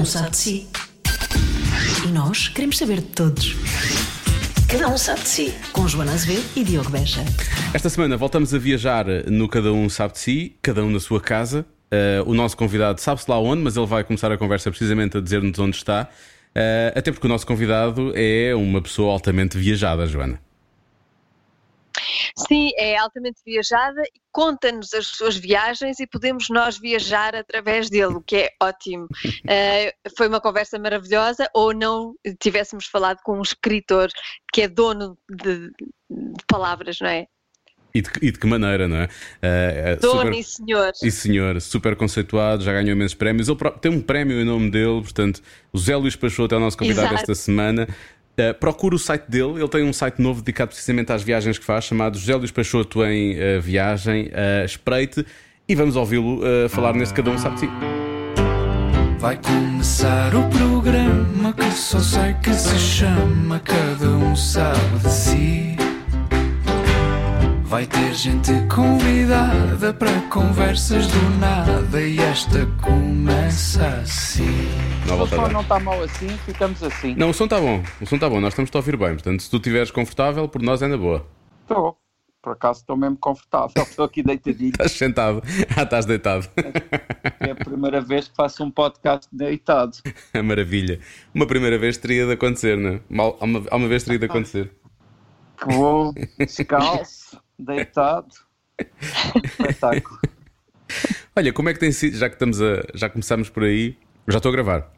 um sabe de si. E nós queremos saber de todos. Cada um sabe de si. Com Joana Azevedo e Diogo Beja. Esta semana voltamos a viajar no Cada Um Sabe de Si, cada um na sua casa. Uh, o nosso convidado sabe-se lá onde, mas ele vai começar a conversa precisamente a dizer-nos onde está. Uh, até porque o nosso convidado é uma pessoa altamente viajada, Joana. Sim, é altamente viajada e conta-nos as suas viagens e podemos nós viajar através dele, o que é ótimo. Uh, foi uma conversa maravilhosa, ou não tivéssemos falado com um escritor que é dono de, de palavras, não é? E de, e de, que maneira, não é? Uh, Dono super, e senhor. E senhor, super conceituado, já ganhou imensos prémios. Ele tem um prémio em nome dele, portanto, o Zé Luís Peixoto é o nosso convidado Exato. esta semana. Uh, procura o site dele, ele tem um site novo dedicado precisamente às viagens que faz, chamado José Luís Peixoto em uh, Viagem. Uh, espreite e vamos ouvi-lo falar nesse Cada Um Sabe Si. Vai começar o programa que só sei que se chama Cada Um Sabe de Si. Vai ter gente convidada para conversas do nada e esta começa assim. Não, o som não está mal assim, ficamos assim. Não, o som está bom, o som está bom, nós estamos a ouvir bem, portanto, se tu estiveres confortável, por nós é na boa. Estou, por acaso estou mesmo confortável, estou aqui deitadinho. estás sentado, ah, estás deitado. É a primeira vez que faço um podcast deitado. É maravilha. Uma primeira vez teria de acontecer, não é? Uma, uma, uma vez teria de acontecer. Que bom, descalço deitado. Espetáculo. Olha, como é que tem sido, já que estamos a, já começamos por aí, já estou a gravar.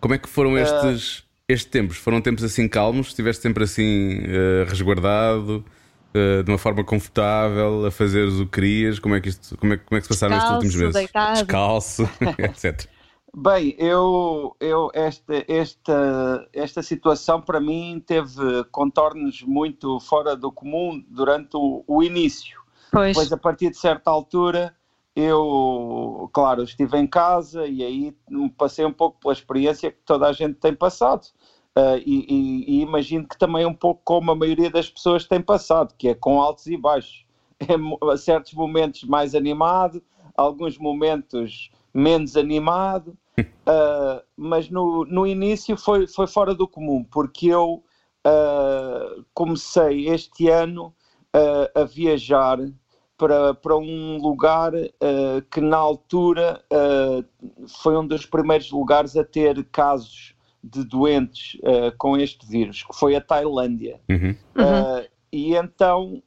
Como é que foram eh, estes, uh... estes tempos? Foram tempos assim calmos? Estiveste sempre assim uh, resguardado, uh, de uma forma confortável, a fazer o que querias? Como é que, isto, como é, como é que se passaram Descalço, estes últimos meses? Deitado. Descalço, etc. Bem, eu, eu esta, esta, esta situação para mim teve contornos muito fora do comum durante o, o início. Pois. Depois, a partir de certa altura, eu, claro, estive em casa e aí passei um pouco pela experiência que toda a gente tem passado. Uh, e, e, e, imagino que também um pouco como a maioria das pessoas tem passado, que é com altos e baixos. É, certos momentos mais animado, alguns momentos menos animado, Uh, mas no, no início foi, foi fora do comum, porque eu uh, comecei este ano uh, a viajar para, para um lugar que na altura foi um dos primeiros lugares a ter casos de doentes com este vírus, que foi a Tailândia. Uhum. Uhum. e então,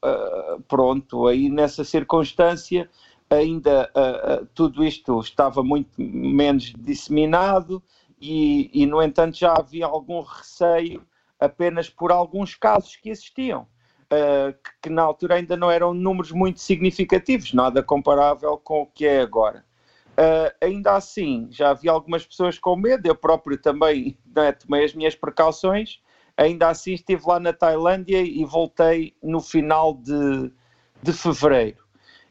pronto, aí nessa circunstância ainda uh, uh, tudo isto estava muito menos disseminado e, e, no entanto, já havia algum receio apenas por alguns casos que existiam, uh, que, que, na altura ainda não eram números muito significativos, nada comparável com o que é agora. ainda assim, já havia algumas pessoas com medo, eu próprio também né, tomei as minhas precauções, ainda assim estive lá na Tailândia e voltei no final de, de fevereiro.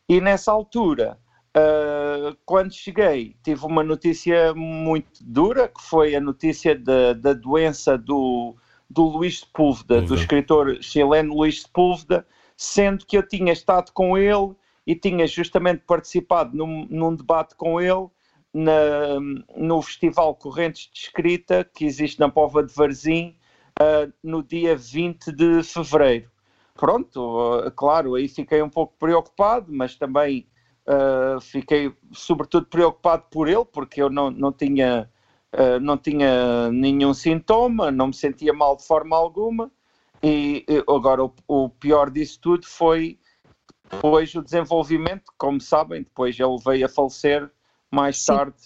E nessa altura, uh, quando cheguei, tive uma notícia muito dura, que foi a notícia da, da doença do, do Luís Sepúlveda, do escritor chileno Luís Sepúlveda, sendo que eu tinha estado com ele e tinha justamente participado num, num debate com ele na, no Festival Correntes de Escrita, que existe na Pova de Varzim, uh, no dia 20 de fevereiro pronto, uh, claro, aí fiquei um pouco preocupado, mas também uh, fiquei sobretudo preocupado por ele, porque eu não, não, tinha, uh, não tinha nenhum sintoma, não me sentia mal de forma alguma, e, e agora o, o, pior disso tudo foi depois o desenvolvimento, como sabem, depois ele veio a falecer mais Sim. tarde,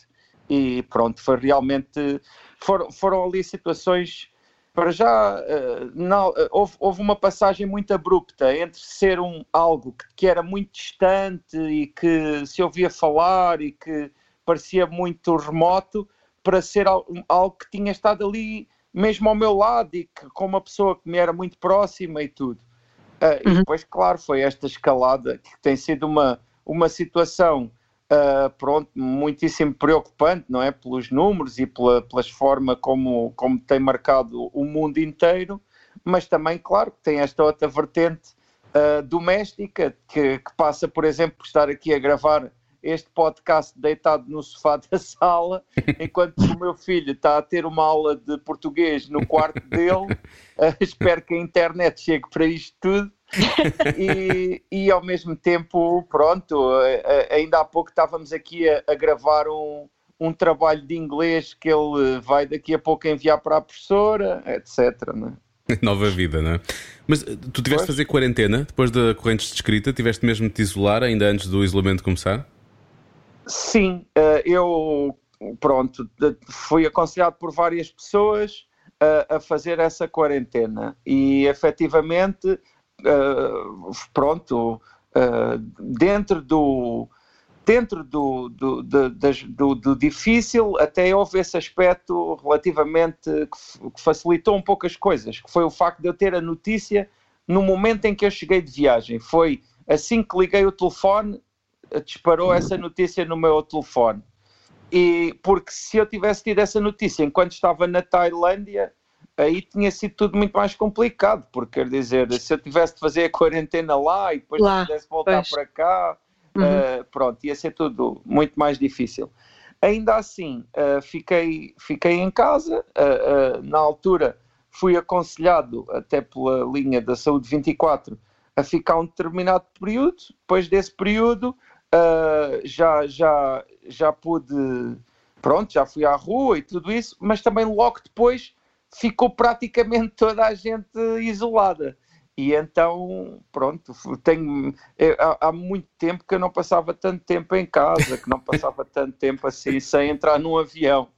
e pronto, foi realmente, foram, foram ali situações para já uh, não, uh, houve, houve, uma passagem muito abrupta entre ser um, algo que, que, era muito distante e que se ouvia falar e que parecia muito remoto para ser algo, algo que tinha estado ali mesmo ao meu lado e que, com uma pessoa que me era muito próxima e tudo. Uh, uhum. E depois, claro, foi esta escalada que tem sido uma, uma situação uh, pronto, muitíssimo preocupante, não é? Pelos números e pela, pelas forma como, como tem marcado o mundo inteiro, mas também, claro, que tem esta outra vertente uh, doméstica que, que, passa, por exemplo, por estar aqui a gravar este podcast deitado no sofá da sala, enquanto o meu filho está a ter uma aula de português no quarto dele. Uh, espero que a internet chegue para isto tudo. e, e ao mesmo tempo, pronto, uh, ainda há pouco estávamos aqui a, a gravar um, um trabalho de inglês que ele vai daqui a pouco enviar para a professora, etc. Né? Nova vida, não é? Mas eh, tu tiveste de fazer quarentena depois da corrente de escrita? Tiveste mesmo de te isolar ainda antes do isolamento começar? Sim, eh, eu pronto, fui aconselhado por várias pessoas a, fazer essa quarentena e efetivamente, pronto, uh, dentro do dentro do, do, do, do, do difícil, até houve esse aspecto relativamente que, facilitou um pouco as coisas, que foi o facto de eu ter a notícia no momento em que eu cheguei de viagem. Foi assim que liguei o telefone, disparou essa notícia no meu telefone. E porque se eu tivesse tido essa notícia enquanto estava na Tailândia, aí tinha sido tudo muito mais complicado, porque quer dizer, se eu tivesse de fazer a quarentena lá e depois lá, de voltar pois. para cá, uhum. uh, pronto, ia ser tudo muito mais difícil. Ainda assim, uh, fiquei, fiquei em casa, uh, na altura fui aconselhado, até pela linha da Saúde 24, a ficar um determinado período, depois desse período já, já, já pude, pronto, já fui à rua e tudo isso, mas também logo depois ficou praticamente toda a gente isolada. E então, pronto, tenho, é, há, há, muito tempo que eu não passava tanto tempo em casa, que não passava tanto tempo assim sem entrar num avião.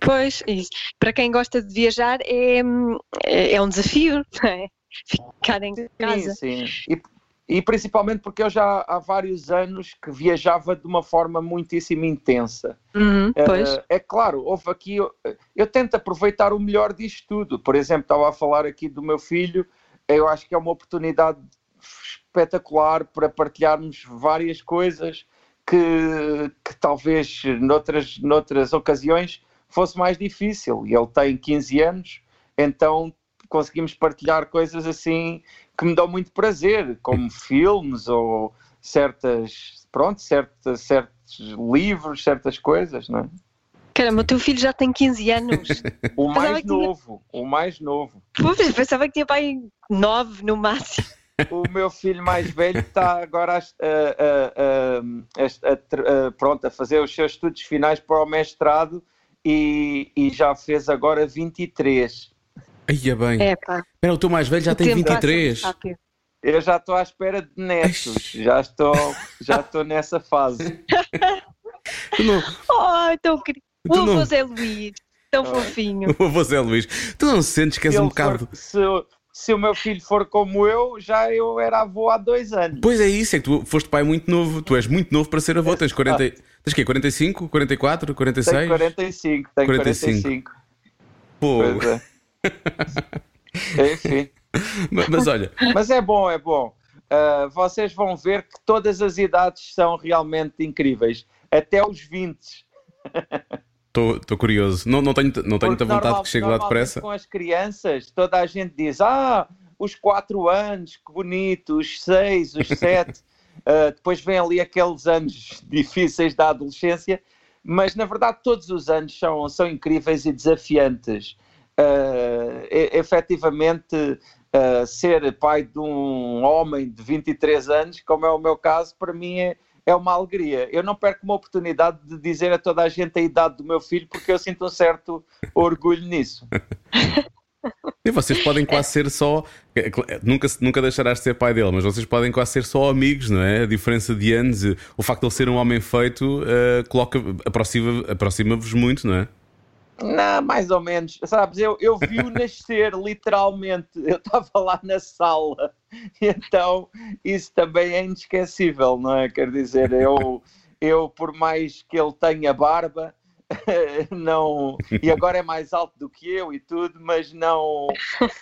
Pois, isso. para quem gosta de viajar é, é, é um desafio, não é? Ficar em casa. Sim, sim. E, e principalmente porque eu já há vários anos que viajava de uma forma muitíssimo intensa. Uhum. Uh, é claro, houve aqui. Eu, eu tento aproveitar o melhor disto tudo. Por exemplo, estava a falar aqui do meu filho eu acho que é uma oportunidade espetacular para partilharmos várias coisas que, que talvez noutras, noutras ocasiões fosse mais difícil. E ele tem 15 anos, então conseguimos partilhar coisas assim que me dão muito prazer, como filmes ou certas, pronto, certas, certos livros, certas coisas, não é? Caramba, o teu filho já tem 15 anos. o mais novo, tinha... o mais novo. Pois, pensava que tinha pai 9 no máximo. O meu filho mais velho está agora a, a, a, a, pronto, a fazer os seus estudos finais para o mestrado e, e já fez agora 23. Aí é bem. É, pá. Espera, o teu mais velho já o tem 23. Eu já estou à espera de netos, já estou, já estou nessa fase. não... Oh, tão querido. O avô Zé Luís, tão ah. fofinho. O avô Zé Luís. Tu não sentes que és um bocado. For, se, se, o meu filho for como eu, já eu era avô há dois anos. Pois é isso, é que tu foste pai muito novo. Tu és muito novo para ser avô. Tens 40. Tens quê? 45, 44, 46? Tenho 45, tenho 45. 45. Pô. Enfim. Mas, mas, olha. Mas é bom, é bom. Uh, vocês vão ver que todas as idades são realmente incríveis. Até os 20. Estou curioso. Não, não tenho, não tenho muita vontade normal, que chegue lá depressa. Com as crianças, toda a gente diz: Ah, os 4 anos, que bonito, os 6, os 7. uh, ah, depois vem ali aqueles anos difíceis da adolescência, mas na verdade todos os anos são, são incríveis e desafiantes. Uh, efetivamente, uh, ser pai de um homem de 23 anos, como é o meu caso, para mim é, é uma alegria. Eu não perco uma oportunidade de dizer a toda a gente a idade do meu filho, porque eu sinto um certo orgulho nisso. E vocês podem quase ser só. Nunca, nunca deixarás de ser pai dele, mas vocês podem quase ser só amigos, não é? A diferença de anos, o facto de ele ser um homem feito, uh, aproxima-vos aproxima muito, não é? Não, mais ou menos. Sabes, eu, eu vi-o nascer, literalmente. Eu estava lá na sala. Então, isso também é inesquecível, não é? Quer dizer, eu, eu por mais que ele tenha barba, não e agora é mais alto do que eu e tudo, mas não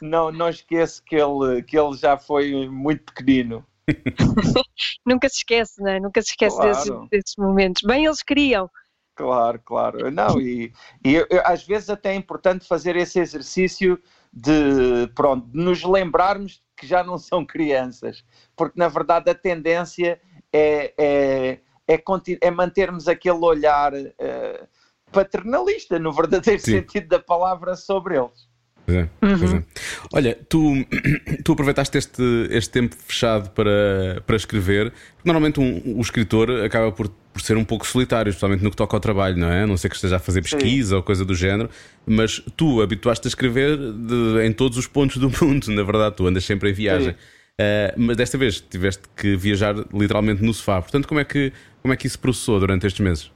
não não esqueço que ele que ele já foi muito pequenino. Nunca se esquece, não é? Nunca se esquece claro. desses, desses momentos. Bem, eles queriam. Claro, claro. Não, e, e eu, às vezes até é importante fazer esse exercício de, pronto, de nos lembrarmos que já não são crianças, porque na verdade a tendência é, é, é, é mantermos aquele olhar uh, paternalista, no verdadeiro Sim. sentido da palavra, sobre eles. Pois é, pois é. Uhum. Olha, tu, tu aproveitaste este, este tempo fechado para, para escrever. Normalmente um, o escritor acaba por, por ser um pouco solitário, especialmente no que toca ao trabalho, não é? A não sei que esteja a fazer pesquisa Sim. ou coisa do género, mas tu habituaste a escrever de, em todos os pontos do mundo, na verdade, tu andas sempre em viagem. Uh, mas desta vez tiveste que viajar literalmente no sofá. Portanto, como é que, como é que isso processou durante estes meses?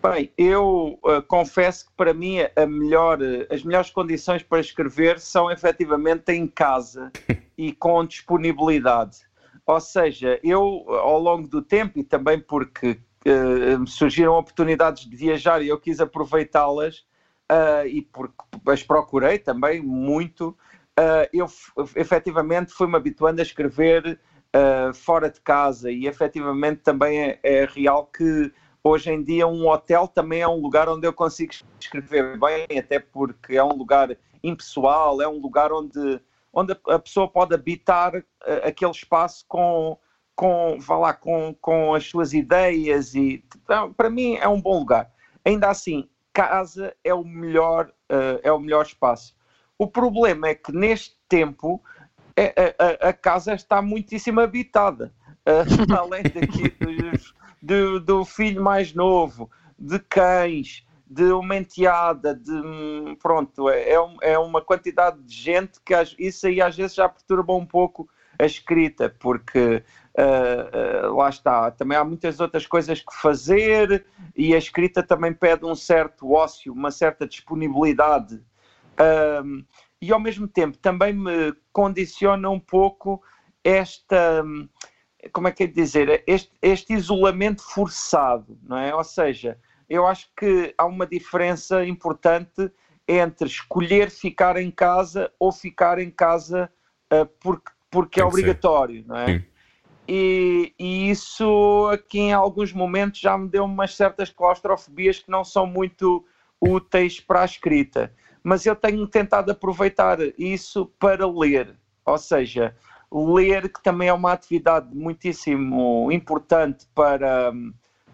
Bem, eu uh, confesso que para mim melhor, uh, as melhores condições para escrever são efetivamente em casa e com disponibilidade. Ou seja, eu ao longo do tempo e também porque uh, surgiram oportunidades de viajar e eu quis aproveitá-las e porque as procurei também muito, eu efetivamente fui-me habituando a escrever fora de casa. E efetivamente também é, é real que Hoje em dia, um hotel também é um lugar onde eu consigo escrever bem, até porque é um lugar impessoal, é um lugar onde, onde a pessoa pode habitar uh, aquele espaço com, com, vá lá, com, com as suas ideias e então, para mim é um bom lugar. Ainda assim, casa é o melhor, uh, é o melhor espaço. O problema é que neste tempo é, a, a, a casa está muitíssimo habitada. Uh, além daqui dos, do, do filho mais novo, de cães, de uma enteada, de pronto, é, é, é uma quantidade de gente que isso aí às vezes já perturba um pouco a escrita, porque uh, uh, lá está, também há muitas outras coisas que fazer e a escrita também pede um certo ócio, uma certa disponibilidade. E ao mesmo tempo também me condiciona um pouco esta como é que é dizer, este, este isolamento forçado, não é? Ou seja, eu acho que há uma diferença importante entre escolher ficar em casa ou ficar em casa uh, porque, porque é obrigatório, não é? E, e, isso aqui em alguns momentos já me deu umas certas claustrofobias que não são muito úteis para a escrita. Mas eu tenho tentado aproveitar isso para ler. Ou seja, ler, que também é uma atividade muitíssimo importante para,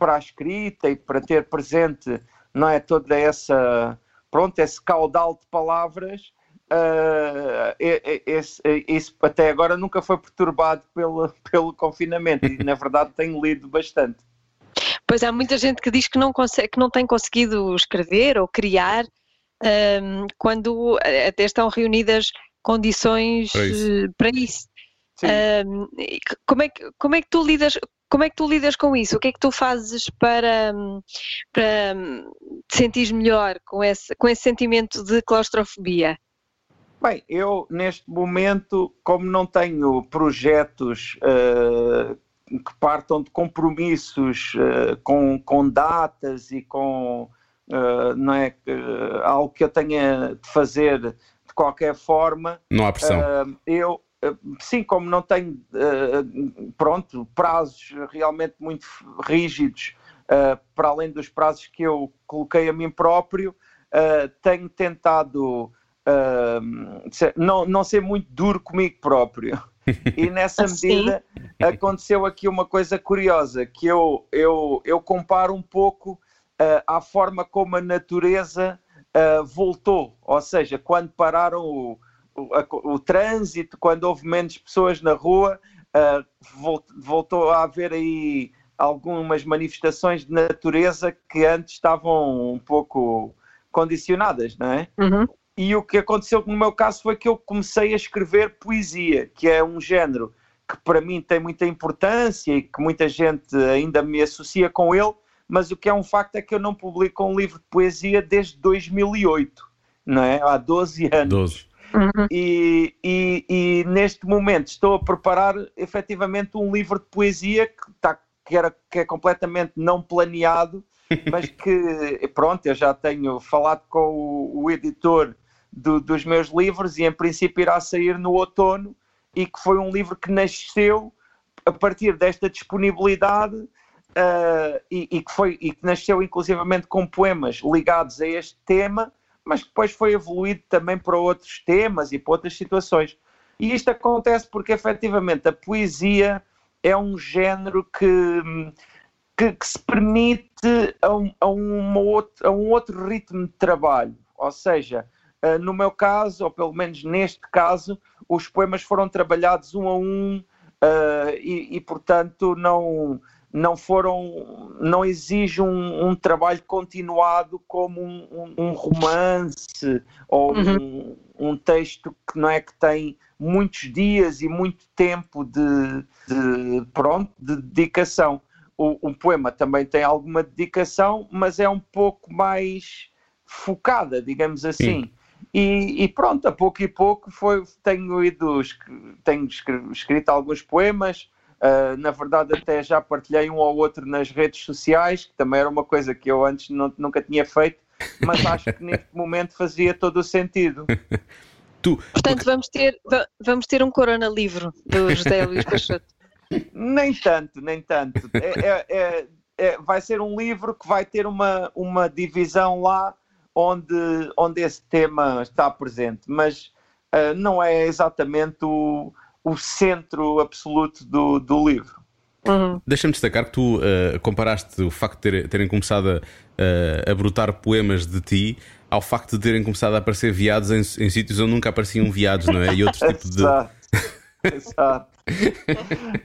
para a escrita e para ter presente não é, toda essa, pronto, esse caudal de palavras. Uh, esse, isso até agora nunca foi perturbado pelo, pelo confinamento e na verdade tenho lido bastante. Pois há muita gente que diz que não, consegue, que não tem conseguido escrever ou criar um, quando até estão reunidas condições para isso. Para isso. Um, como, é que, como é que tu lidas como é que tu lidas com isso? O que é que tu fazes para, para te sentir melhor com esse, com esse sentimento de claustrofobia? Bem, eu neste momento, como não tenho projetos uh, que partam de compromissos uh, com, com datas e com uh, não é, algo que eu tenha de fazer de qualquer forma, não há pressão. eu sim, como não tenho, uh, pronto, prazos realmente muito rígidos, uh, para além dos prazos que eu coloquei a mim próprio, uh, tenho tentado ser, não, não ser muito duro comigo próprio. E nessa medida aconteceu aqui uma coisa curiosa, que eu, eu, eu comparo um pouco à forma como a natureza voltou, ou seja, quando pararam o o, o, trânsito, quando houve menos pessoas na rua, uh, voltou a haver aí algumas manifestações de natureza que antes estavam um pouco condicionadas, não é? Uhum. E o que aconteceu no meu caso foi que eu comecei a escrever poesia, que é um género que para mim tem muita importância e que muita gente ainda me associa com ele, mas o que é um facto é que eu não publico um livro de poesia desde 2008, não é? Há 12 anos. 12. Uhum. E, e, e, neste momento estou a preparar efetivamente um livro de poesia que, tá, que, era, que é completamente não planeado, mas que, pronto, eu já tenho falado com o, o editor do, dos meus livros e em princípio irá sair no outono e que foi um livro que nasceu a partir desta disponibilidade uh, e, e, que foi, e que nasceu inclusivamente com poemas ligados a este tema mas depois foi evoluído também para outros temas e para outras situações. E isto acontece porque efetivamente a poesia é um género que, que, que se permite a um, a, uma outro, a um outro ritmo de trabalho. Ou seja, uh, no meu caso, ou pelo menos neste caso, os poemas foram trabalhados um a um uh, e, e, portanto, não, não foram, não exige um, um trabalho continuado como um, um, um romance ou uhum. um, texto que não é que tem muitos dias e muito tempo de, de pronto de dedicação. O, um poema também tem alguma dedicação, mas é um pouco mais focada, digamos assim. E, e, pronto, a pouco e pouco foi, tenho ido, tenho escrito alguns poemas, Uh, na verdade, até já partilhei um ou outro nas redes sociais, que também era uma coisa que eu antes não, nunca tinha feito, mas acho que neste momento fazia todo o sentido. tu, Portanto, vamos ter, vamos ter um Corona livro do José Luís Peixoto. nem tanto, nem tanto. É, é, é, é, vai ser um livro que vai ter uma, uma divisão lá onde, onde esse tema está presente, mas uh, não é exatamente o o centro absoluto do, do livro. Uhum. Deixa-me destacar que tu uh, comparaste o facto de ter, terem começado a, uh, a brotar poemas de ti ao facto de terem começado a aparecer viados em, em sítios onde nunca apareciam viados, não é? E outros tipos de. Exato.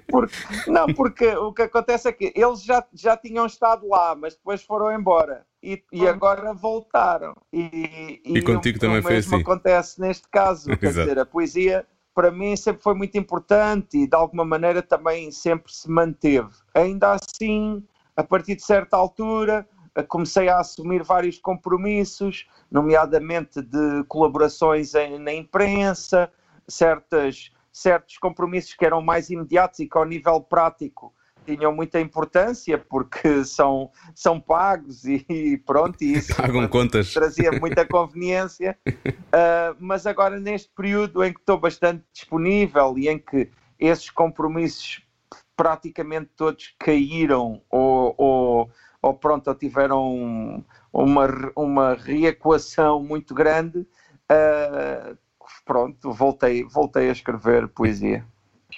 porque, não, porque o que acontece é que eles já, já tinham estado lá, mas depois foram embora e, e agora voltaram. E, e, e contigo o, também o foi assim. acontece neste caso. Quer dizer, a poesia para mim sempre foi muito importante e de alguma maneira também sempre se manteve. Ainda assim, a partir de certa altura, eh, comecei a assumir vários compromissos, nomeadamente de colaborações em, na imprensa, certas, certos compromissos que eram mais imediatos e que ao nível prático tinham muita importância porque são, são pagos e, pronto, e isso Pagam contas. trazia muita conveniência. uh, mas agora, neste período em que estou bastante disponível e em que esses compromissos praticamente todos caíram ou, ou, ou pronto, ou tiveram uma, uma reequação muito grande, uh, pronto, voltei, voltei a escrever poesia.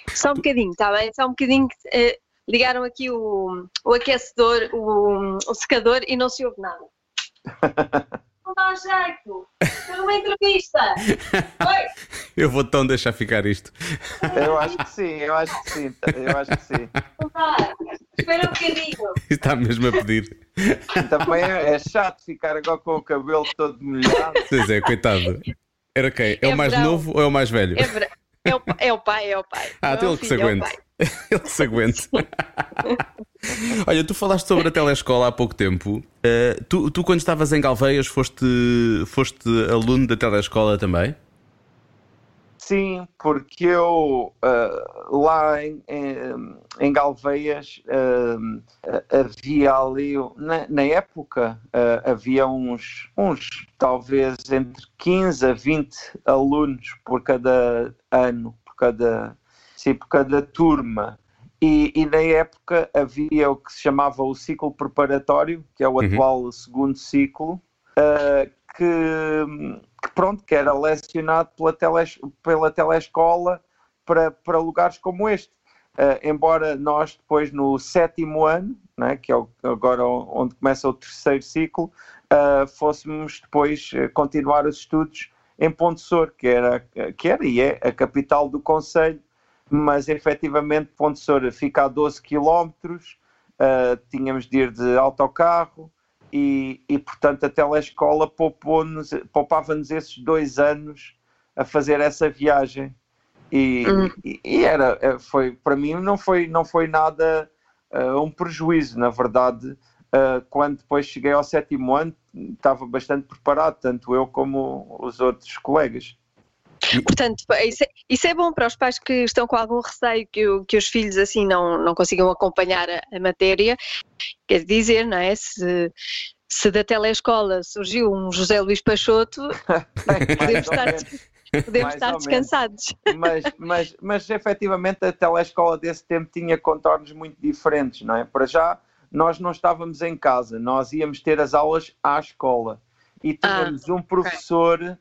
Só um bocadinho, está bem? Só um bocadinho. Uh ligaram aqui o, o aquecedor, o, o secador e não se ouve nada. Não dá jeito! Estou numa entrevista! Oi! Eu vou tão deixar ficar isto. Eu acho que sim, eu acho que sim, eu acho que sim. Tá, espera um bocadinho. Está mesmo a pedir. Também é, é, chato ficar agora com o cabelo todo molhado. Pois é, coitado. Era quem? É, é o mais verão. novo ou é o mais velho? É, é, o, é o pai, é o pai. Ah, tem ele que se aguente. Ele se aguente. Olha, tu falaste sobre a telescola há pouco tempo. Uh, tu, tu, quando estavas em Galveias, foste, foste aluno da telescola também? Sim, porque eu uh, lá em, em, em Galveias uh, havia ali, na, na época, havia uns, uns talvez entre 15 a 20 alunos por cada ano, por cada sim, por cada turma. E, e, na época havia o que se chamava o ciclo preparatório, que é o uhum. atual segundo ciclo, uh, que, que, pronto, que era lecionado pela, teles, pela telescola para, para lugares como este. Uh, embora nós depois no sétimo ano, né, que é agora onde começa o terceiro ciclo, uh, fôssemos depois continuar os estudos em Ponte Sor, que era, que era e é a capital do Conselho, mas efetivamente Ponte Soura fica a 12 km, uh, tínhamos de ir de autocarro e, e portanto a telescola poupava-nos esses dois anos a fazer essa viagem. E, uhum. e, era, eh, foi, para mim não foi, não foi nada uh, um prejuízo, na verdade, uh, quando depois cheguei ao sétimo ano estava bastante preparado, tanto eu como os outros colegas. Portanto, isso é, isso é, bom para os pais que estão com algum receio que, que os filhos assim não, não consigam acompanhar a, a matéria. Quer dizer, não é? Se, se da telescola surgiu um José Luís Peixoto, podemos estar, podemos estar descansados. Mas, mas, mas efetivamente a telescola desse tempo tinha contornos muito diferentes, não é? Para já nós não estávamos em casa, nós íamos ter as aulas à escola e tínhamos ah, um professor okay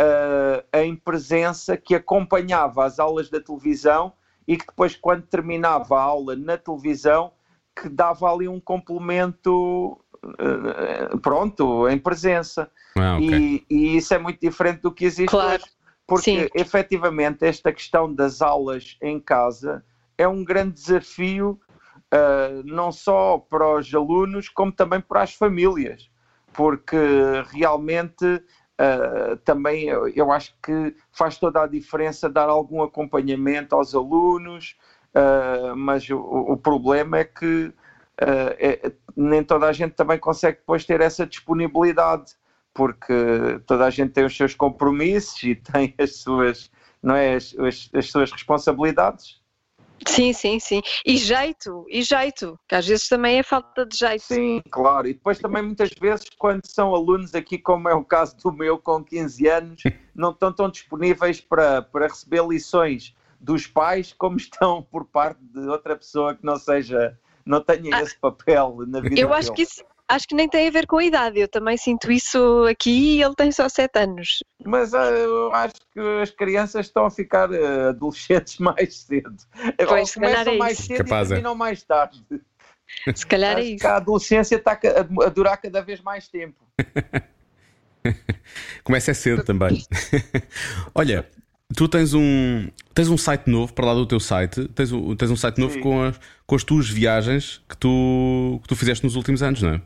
uh, em presença que acompanhava as aulas da televisão e que depois, quando terminava a aula na televisão, que dava ali um complemento, uh, pronto, em presença. Ah, okay. e, e, isso é muito diferente do que existe claro. hoje. Porque Sim. efetivamente esta questão das aulas em casa é um grande desafio uh, não só para os alunos, como também para as famílias, porque realmente uh, também eu, eu, acho que faz toda a diferença dar algum acompanhamento aos alunos, uh, mas o, o, problema é que é, nem toda a gente também consegue depois ter essa disponibilidade porque toda a gente tem os seus compromissos e tem as suas, não é, as, as, as suas responsabilidades. Sim, sim, sim. E jeito, e jeito, que às vezes também é falta de jeito. Sim, claro. E depois também muitas vezes quando são alunos aqui, como é o caso do meu com 15 anos, não estão tão disponíveis para, para receber lições dos pais como estão por parte de outra pessoa que não seja, não tenha ah, esse papel na vida Eu acho que isso, acho que nem tem a ver com a idade. Eu também sinto isso aqui e ele tem só 7 anos. Mas uh, eu acho que as crianças estão a ficar uh, adolescentes mais cedo. Pois, começam é mais cedo Capaz, e terminam é. mais tarde. Se calhar acho é isso. a adolescência está a durar cada vez mais tempo. Começa é cedo também. Olha, tu tens um, tens um site novo para lá do teu site, tens um, tens um site novo com as, com as tuas viagens que tu, que tu fizeste nos últimos anos, não é?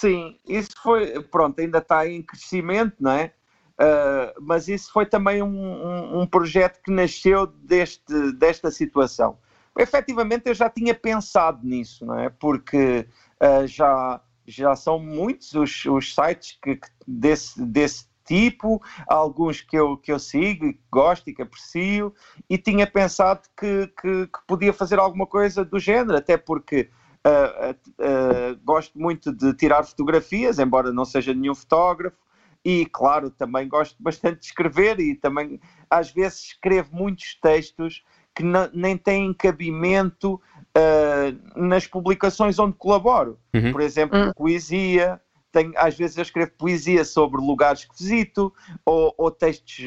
Sim, isso foi, pronto, ainda está em crescimento, não é? Uh, mas isso foi também um, um, um, projeto que nasceu deste, desta situação. Efetivamente, eu já tinha pensado nisso, não é? Porque uh, já, já são muitos os, os sites que, que desse, desse tipo, alguns que eu, que eu sigo, que gosto e que aprecio, e tinha pensado que, que, que podia fazer alguma coisa do género, até porque Uh, uh, gosto muito de tirar fotografias, embora não seja nenhum fotógrafo, e claro, também gosto bastante de escrever e também às vezes escrevo muitos textos que nem têm cabimento uh, nas publicações onde colaboro. Uhum. Por exemplo, uhum. poesia, tenho, às vezes eu escrevo poesia sobre lugares que visito ou, ou textos,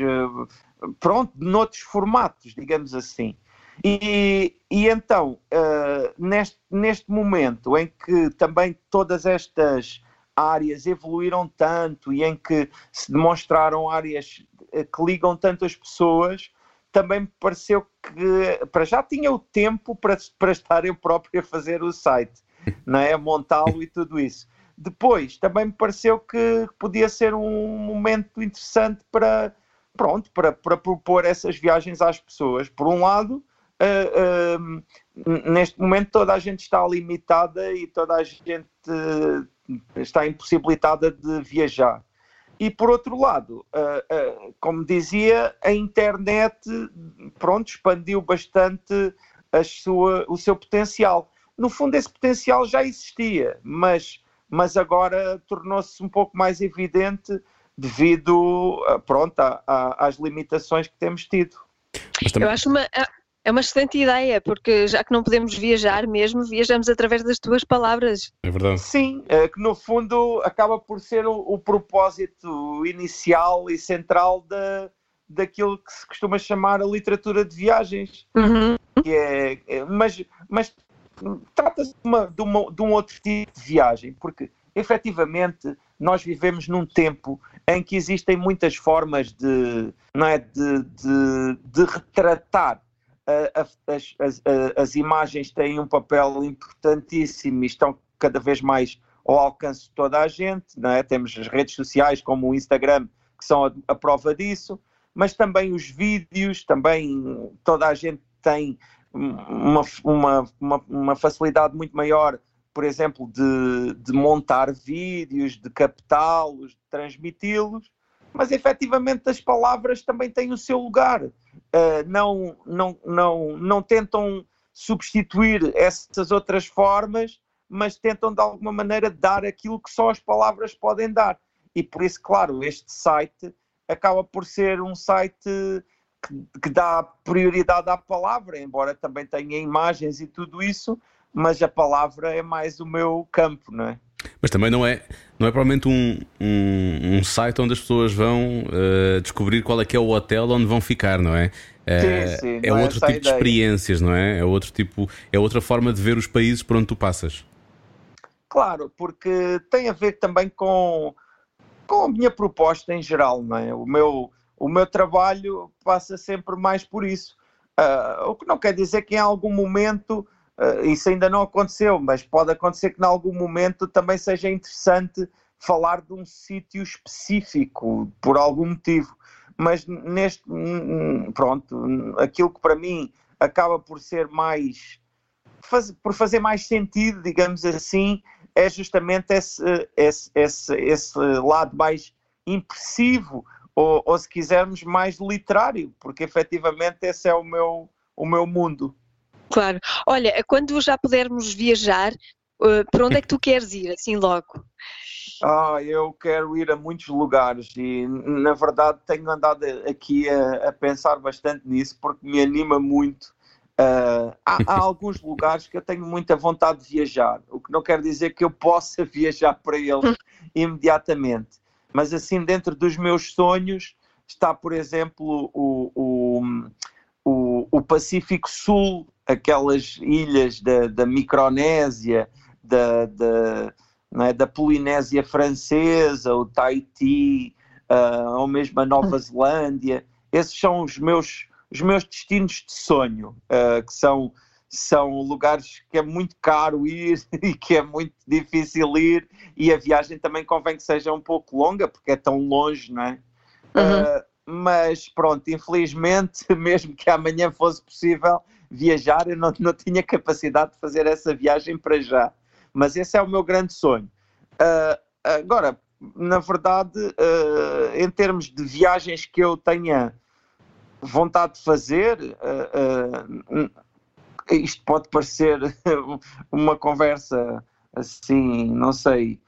pronto, noutros formatos, digamos assim. E, e então, uh, neste, neste momento em que também todas estas áreas evoluíram tanto e em que se demonstraram áreas eh, que ligam tanto as pessoas, também me pareceu que para já tinha o tempo para, para estar eu próprio a fazer o site, não é? montá-lo e tudo isso. Depois, também me pareceu que podia ser um momento interessante para, pronto, para, para propor essas viagens às pessoas. Por um lado, uh, uh, neste momento toda a gente está limitada e toda a gente uh, está impossibilitada de viajar. E por outro lado, como dizia, a internet pronto, expandiu bastante a sua, o seu potencial. No fundo, esse potencial já existia, mas, mas agora tornou-se um pouco mais evidente devido pronto, a, a, às limitações que temos tido. Eu acho uma, é uma excelente ideia, porque já que não podemos viajar mesmo, viajamos através das tuas palavras. É verdade. Sim, é que no fundo acaba por ser o, o propósito inicial e central da, daquilo que se costuma chamar a literatura de viagens. Uhum. Que é, é, mas mas trata-se de, de, de um outro tipo de viagem, porque efetivamente nós vivemos num tempo em que existem muitas formas de, não é, de, de, de retratar as, as, as, imagens têm um papel importantíssimo e estão cada vez mais ao alcance de toda a gente. É? Temos as redes sociais como o Instagram, que são a, a, prova disso, mas também os vídeos, também toda a gente tem uma, uma, uma, uma facilidade muito maior, por exemplo, de, de montar vídeos, de captá-los, de transmiti-los mas efetivamente as palavras também têm o seu lugar. Uh, não, não, não, não tentam substituir essas outras formas, mas tentam de alguma maneira dar aquilo que só as palavras podem dar. E por isso, claro, este site acaba por ser um site que, que dá prioridade à palavra, embora também tenha imagens e tudo isso, mas a palavra é mais o meu campo, não é? Mas também não é, não é provavelmente um, um, um site onde as pessoas vão uh, descobrir qual é que é o hotel onde vão ficar, não é? sim, sim, é outro tipo de experiências, não é? É outro tipo, é outra forma de ver os países por onde tu passas. Claro, porque tem a ver também com, com a minha proposta em geral, não é? O meu, o meu trabalho passa sempre mais por isso. Uh, o que não quer dizer que em algum momento, uh, isso ainda não aconteceu, mas pode acontecer que em algum momento também seja interessante falar de um sítio específico, por algum motivo. Mas neste, pronto, aquilo que para mim acaba por ser mais, faz, por fazer mais sentido, digamos assim, é justamente esse, esse, esse, esse lado mais impressivo, ou, ou, se quisermos mais literário, porque efetivamente esse é o meu, o meu mundo. Claro. Olha, quando já pudermos viajar, uh, para onde é que tu queres ir, assim logo? Ah, eu quero ir a muitos lugares e, na verdade, tenho andado aqui a, a pensar bastante nisso porque me anima muito Uh, há, há, alguns lugares que eu tenho muita vontade de viajar, o que não quer dizer que eu possa viajar para eles imediatamente, mas assim, dentro dos meus sonhos está, por exemplo, o, o, o, o Pacífico Sul, aquelas ilhas da, da Micronésia, da, da, é, da Polinésia Francesa, o Tahiti, uh, ou mesmo a Nova Zelândia. Esses são os meus os meus destinos de sonho, uh, que são, são lugares que é muito caro ir e que é muito difícil ir, e a viagem também convém que seja um pouco longa, porque é tão longe, não é? Uhum. Uh, mas pronto, infelizmente, mesmo que amanhã fosse possível viajar, eu não, não tinha capacidade de fazer essa viagem para já. Mas esse é o meu grande sonho. Uh, agora, na verdade, uh, em termos de viagens que eu tenha vontade de fazer. Uh, isto pode parecer uma conversa assim, não sei,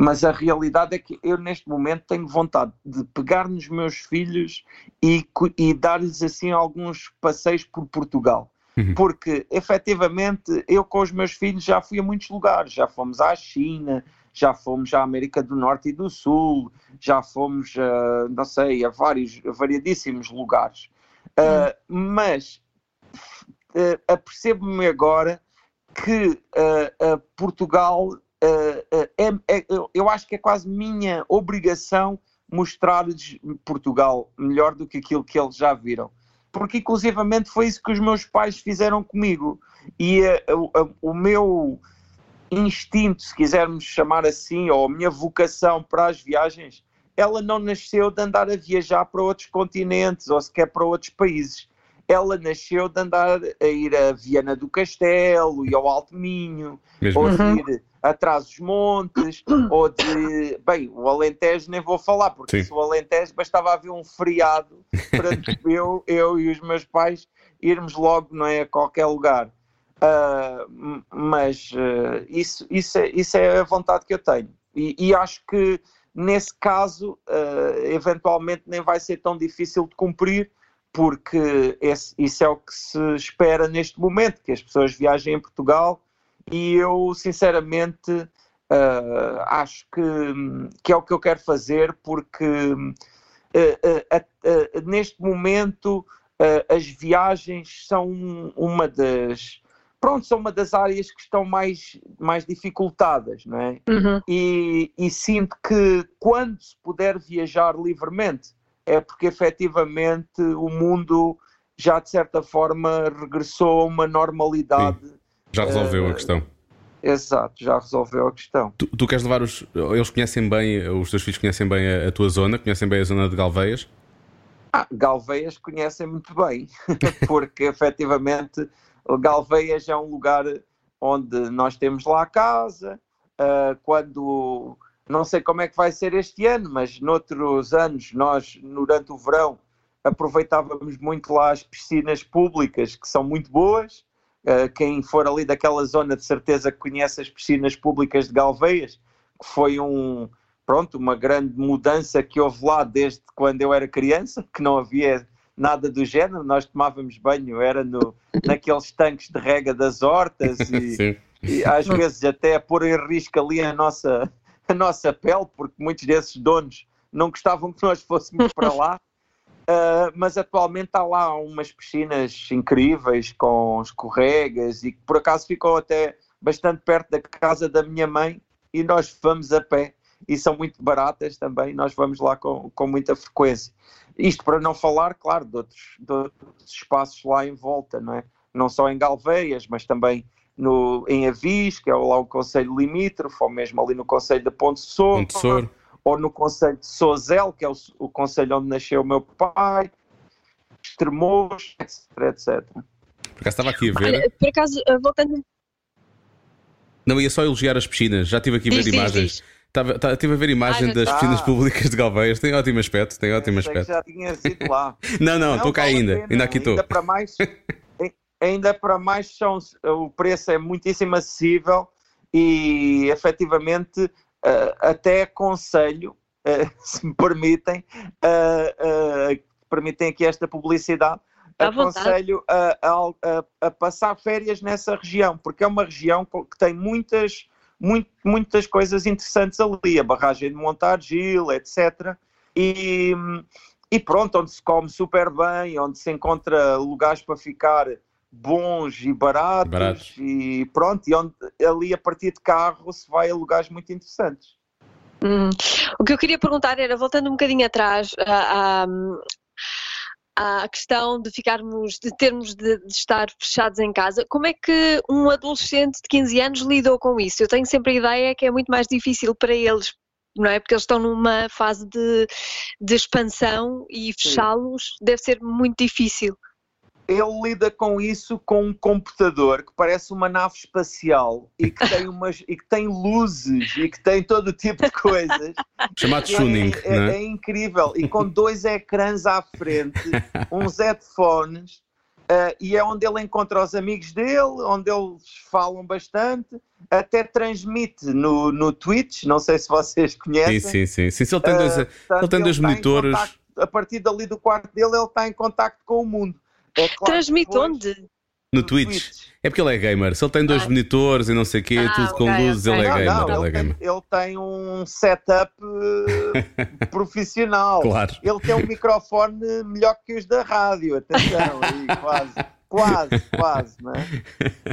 mas a realidade é que eu neste momento tenho vontade de pegar nos meus filhos e, e dar-lhes assim alguns passeios por Portugal. Uhum. Porque efetivamente eu com os meus filhos já fui a muitos lugares, já fomos à China, já fomos à América do Norte e do Sul, já fomos, uh, não sei, a vários, a variadíssimos lugares. Uh, mas uh, apercebo-me agora que Portugal é, é, eu acho que é quase minha obrigação mostrar-lhes Portugal melhor do que aquilo que eles já viram. Porque, inclusivamente, foi isso que os meus pais fizeram comigo. E o meu instinto, se quisermos chamar assim, ou a minha vocação para as viagens, ela não nasceu de andar a viajar para outros continentes ou sequer para outros países. Ela nasceu de andar a ir a Viana do Castelo e ao Alto Minho, Mesmo. ou uhum. ir atrás dos montes, ou de. Bem, o Alentejo nem vou falar, porque Sim. se o Alentejo bastava haver um feriado para eu, eu e os meus pais irmos logo não é, a qualquer lugar. Uh, mas uh, isso, isso, é, isso é a vontade que eu tenho. E, e acho que nesse caso, uh, eventualmente, nem vai ser tão difícil de cumprir, porque esse, isso é o que se espera neste momento: que as pessoas viajem em Portugal. E eu, sinceramente, acho que, que é o que eu quero fazer, porque neste momento as viagens são uma das pronto, são uma das áreas que estão mais, mais dificultadas, não é? Uhum. E, e sinto que quando se puder viajar livremente, é porque efetivamente o mundo já de certa forma regressou a uma normalidade. Sim. Já resolveu uh, a questão. Exato, já resolveu a questão. Tu, tu, queres levar os. Eles conhecem bem, os teus filhos conhecem bem a, a tua zona, conhecem bem a zona de Galveias? Ah, Galveias conhecem muito bem, porque efetivamente Galveias é um lugar onde nós temos lá a casa. Uh, quando não sei como é que vai ser este ano, mas noutros anos nós durante o verão aproveitávamos muito lá as piscinas públicas que são muito boas. Uh, quem for ali daquela zona de certeza que conhece as piscinas públicas de Galveias, que foi um pronto uma grande mudança que houve lá desde quando eu era criança, que não havia nada do género, nós tomávamos banho, era no, naqueles tanques de rega das hortas e, e às vezes até a pôr em risco ali a nossa, a nossa pele, porque muitos desses donos não gostavam que nós fôssemos para lá. Uh, mas atualmente há lá umas piscinas incríveis com escorregas e que por acaso ficou até bastante perto da casa da minha mãe e nós vamos a pé e são muito baratas também, nós vamos lá com, com muita frequência. Isto para não falar, claro, de outros, de outros espaços lá em volta, não é? Não só em Galveias, mas também no, em Avis, que é lá o Conselho Limítrofe, ou mesmo ali no Conselho de Ponte Sor, Ponte. Ou no Conselho de Sozel, que é o, o Conselho onde nasceu o meu pai, Extremoz, etc, etc. Por acaso estava aqui a ver. Olha, por acaso, eh, voltando. Não, ia só elogiar as piscinas. Já estive aqui a ver Diz, diz, imagens. diz. Estava, estava- estive a ver imagem Ai, das piscinas Ah. públicas de Galveias. Tem ótimo aspecto, tem ótimo Pensei que aspecto. já tinha sido lá. Não, não, estou cá vale ainda. pena. Ainda aqui estou. Ainda para mais, ainda para mais são, o preço é muitíssimo acessível e efetivamente eh, até aconselho, eh, se me permitem, eh, permitem aqui esta publicidade, vontade. aconselho a, a- a- passar férias nessa região, porque é uma região que tem muitas, muito- muitas coisas interessantes ali, a barragem de Montargil, etc. E, e pronto, onde se come super bem, onde se encontra lugares para ficar bons e baratos, Baratos. e pronto, e onde ali a partir de carro se vai a lugares muito interessantes. Hum, O que eu queria perguntar era, voltando um bocadinho atrás à, à- à questão de ficarmos, de termos de, de estar fechados em casa, como é que um adolescente de 15 anos lidou com isso? Eu tenho sempre a ideia que é muito mais difícil para eles, não é? Porque eles estão numa fase de, de expansão e fechá-los deve ser muito difícil. Ele lida com isso com um computador que parece uma nave espacial e que tem umas e que tem luzes e que tem todo tipo de coisas. Chamado É- tuning, é, é é? incrível. E com dois ecrãs à frente, uns headphones, eh, e é onde ele encontra os amigos dele, onde eles falam bastante, até transmite no, no Twitch, não sei se vocês conhecem. Sim, sim, sim. sim ele tem dois. Uh, ele tem dois em monitores. contacto- a partir dali do quarto dele, ele está em contacto com o mundo. É claro Transmite depois- onde? No Twitch. É porque ele é gamer. Se ele tem dois Ah. monitores e não sei o quê, Ah, tudo com ok, luzes, ok. ele é Não, gamer. não, ele é ele, gamer. tem, ele tem um setup eh, profissional. Claro. Ele tem um microfone melhor que os da rádio, atenção, aí, quase, quase, quase, não é?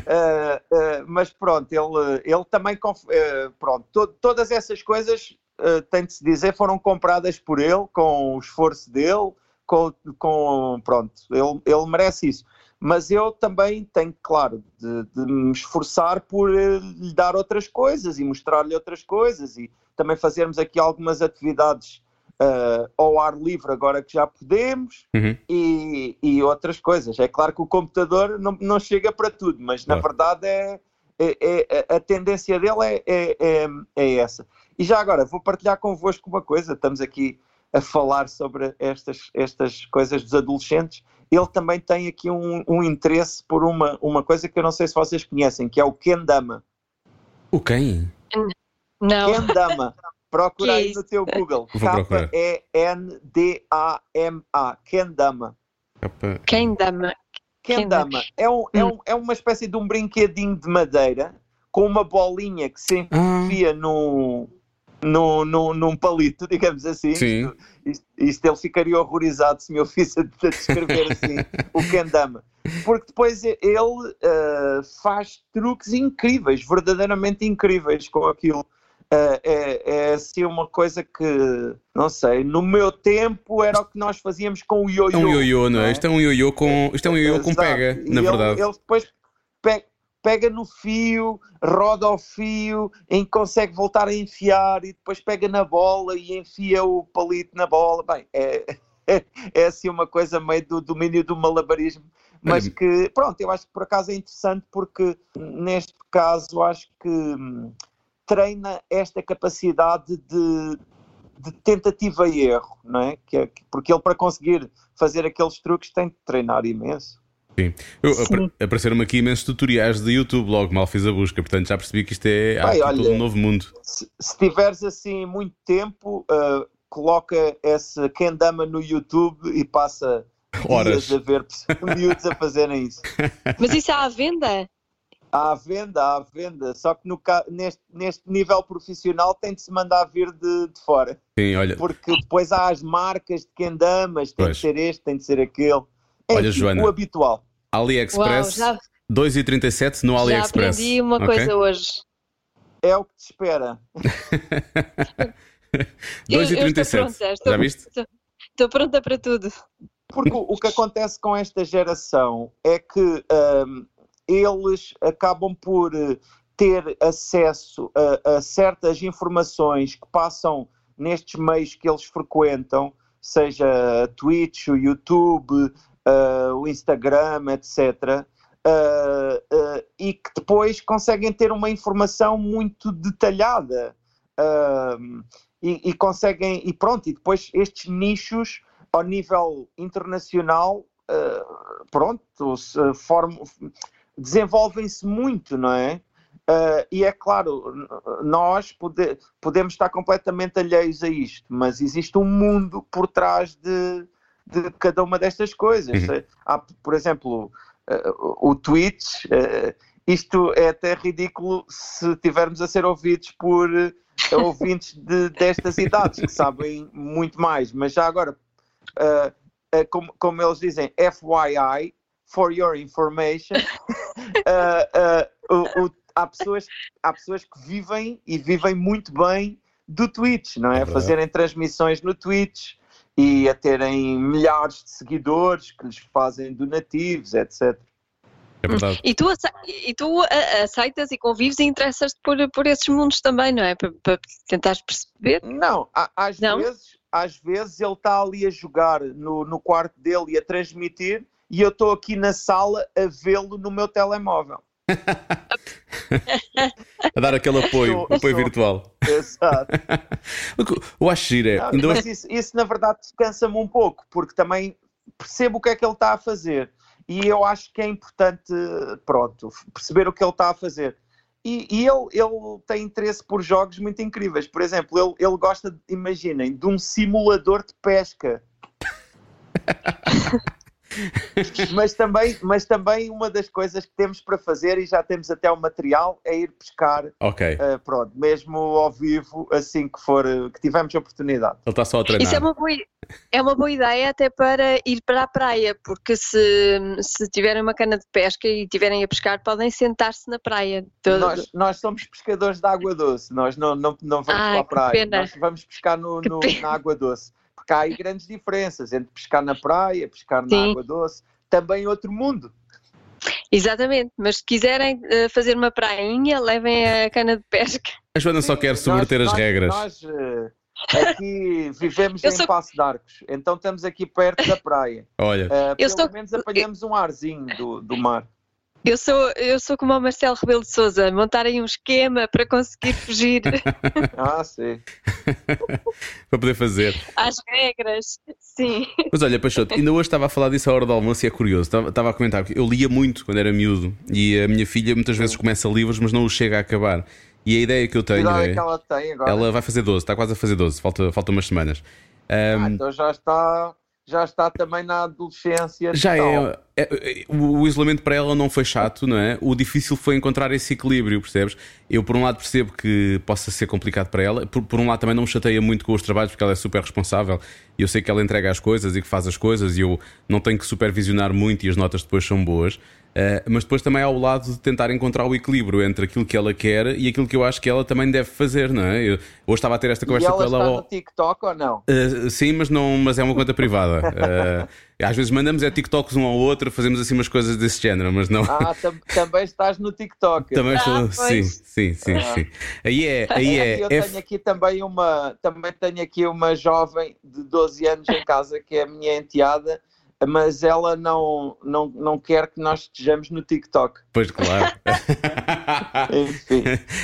Eh, eh, mas pronto, ele, ele também, conf- eh, pronto, to- todas essas coisas, tem de se dizer, foram compradas por ele, com o esforço dele, com, com pronto, ele, ele merece isso. Mas eu também tenho, claro, de, de me esforçar por eh, lhe dar outras coisas e mostrar-lhe outras coisas e também fazermos aqui algumas atividades eh, ao ar livre agora que já podemos Uhum. e, e outras coisas. É claro que o computador não, não chega para tudo, mas na Claro. verdade é, é- é- a tendência dele é, é, é, é essa. E já agora vou partilhar convosco uma coisa, estamos aqui a falar sobre estas, estas coisas dos adolescentes. Ele também tem aqui um, um interesse por uma, uma coisa que eu não sei se vocês conhecem, que é o Kendama. O quem? Não. Kendama. Procura é aí isso? no teu Google. K-E-N-D-A-M-A. Kendama. Capa- Quem dama? Kendama é, um, é, Hum. um, é uma espécie de um brinquedinho de madeira com uma bolinha que se Ah, enfia num, num, num, palito, digamos assim. Sim. Isto, isto ele ficaria horrorizado se me ouvisse a, descrever assim o Kendama. Porque depois ele ah, faz truques incríveis, verdadeiramente incríveis com aquilo. Ah, é, é assim uma coisa que, não sei, no meu tempo era o que nós fazíamos com o ioiô. é um ioiô, não é? é? Isto é um ioiô com, isto é um ioiô com Exato. pega, na verdade. Ele, depois pe- pega no fio, roda ao fio, em que consegue voltar a enfiar e depois pega na bola e enfia o palito na bola. Bem, é, é, assim uma coisa meio do domínio do malabarismo. Mas que, pronto, eu acho que por acaso é interessante porque neste caso acho que hum, treina esta capacidade de, de tentativa e erro, não é? Que é- Porque ele para conseguir fazer aqueles truques tem de treinar imenso. Eu, Sim. apare- Apareceram-me aqui imensos tutoriais de YouTube, logo mal fiz a busca, portanto já percebi que isto é há Bem, aqui todo olha, um novo mundo. Se, se tiveres assim muito tempo, ah, coloca esse Kendama no YouTube e passa Horas. dias a ver miúdos a fazerem isso. Mas isso é à venda? À venda, à venda. Só que no, neste, neste nível profissional tem de se mandar vir de, de fora. Sim, olha. Porque depois há as marcas de quem damas, tem pois. de ser este, tem de ser aquele. É olha, tipo Joana, o habitual. AliExpress, Uau, já... 2,37 no AliExpress. Já aprendi uma okay? coisa hoje. É o que te espera. 2,37. Já viste? Estou, pronta para tudo. Porque o que acontece com esta geração é que um, eles acabam por ter acesso a, a, certas informações que passam nestes meios que eles frequentam, seja a Twitch, o YouTube, uh, o Instagram, etc. Uh, e que depois conseguem ter uma informação muito detalhada e, e, conseguem e pronto e depois estes nichos ao nível internacional pronto desenvolvem-se muito, não é? Uh, e é claro, nós pode, podemos estar completamente alheios a isto, mas existe um mundo por trás de, de cada uma destas coisas. Uhum. Há, por exemplo, uh, o Twitch, uh, isto é até ridículo se tivermos a ser ouvidos por ouvintes de, destas idades que sabem muito mais, mas já agora, como, como eles dizem, FYI, for your information, o, o, há, pessoas, há pessoas que vivem e vivem muito bem do Twitch, não é? é Fazerem transmissões no Twitch e a terem milhares de seguidores que lhes fazem donativos, etc. É verdade. E tu, e tu aceitas e convives e interessas-te por, por esses mundos também, não é? Para, para tentares perceber? Não, às, não? Vezes, às vezes ele está ali a jogar no, no quarto dele e a transmitir e eu estou aqui na sala a vê-lo no meu telemóvel. a dar aquele apoio, apoio sou. virtual. Exato. o acho giro é. Não, mas isso, isso, na verdade cansa-me um pouco, porque também percebo o que é que ele está a fazer. E eu acho que é importante, pronto, perceber o que ele está a fazer. E, e ele, ele tem interesse por jogos muito incríveis. Por exemplo, ele, ele gosta, imaginem, de um simulador de pesca. mas, também, mas também uma das coisas que temos para fazer, e já temos até o material, é ir pescar. Ok. Uh, pronto, mesmo ao vivo, assim que for, que tivermos a oportunidade. Ele está só a treinar. Isso é uma boa, é uma boa ideia até para ir para a praia, porque se, se tiverem uma cana de pesca e tiverem a pescar, podem sentar-se na praia. Todo... Nós, nós somos pescadores de água doce, nós não, não, não vamos para a praia, pena. nós vamos pescar no, no na água doce porque há aí grandes diferenças entre pescar na praia, pescar na Sim. água doce, também outro mundo. Exatamente, mas se quiserem uh, fazer uma prainha, levem a cana de pesca. A Joana só quer subverter as regras. Nós uh, aqui vivemos em sou... Passo de Arcos, então estamos aqui perto da praia. Olha, uh, pelo sou... menos apanhamos um arzinho do, do mar. Eu sou, eu sou como o Marcelo Rebelo de Souza, montarem um esquema para conseguir fugir. ah, sim. para poder fazer. Às regras, sim. Mas olha, Peixoto, ainda hoje estava a falar disso à hora do almoço e é curioso. Estava, estava a comentar que eu lia muito quando era miúdo e a minha filha muitas vezes começa livros, mas não os chega a acabar. E a ideia que eu tenho é. Que ela, tem agora? ela vai fazer 12, está quase a fazer 12, falta, falta umas semanas. Um, ah, então já está já está também na adolescência. Já é, é, O isolamento para ela não foi chato, não é? O difícil foi encontrar esse equilíbrio, percebes? Eu, por um lado, percebo que possa ser complicado para ela, por, por um lado, também não me chateia muito com os trabalhos, porque ela é super responsável e eu sei que ela entrega as coisas e que faz as coisas e eu não tenho que supervisionar muito e as notas depois são boas. Uh, mas depois também há o lado de tentar encontrar o equilíbrio entre aquilo que ela quer e aquilo que eu acho que ela também deve fazer, não é? Eu, hoje estava a ter esta conversa e ela com ela. Está no TikTok ou não? Uh, sim, mas, não, mas é uma conta privada. Uh, às vezes mandamos é TikToks um ao outro, fazemos assim umas coisas desse género, mas não. Ah, tam também estás no TikTok. também estou, ah, sim, sim, sim, ah. sim. Aí é. Aí é eu tenho aqui também uma, também tenho aqui uma jovem de 12 anos em casa que é a minha enteada mas ela não, não, não quer que nós estejamos no TikTok. Pois claro. Enfim.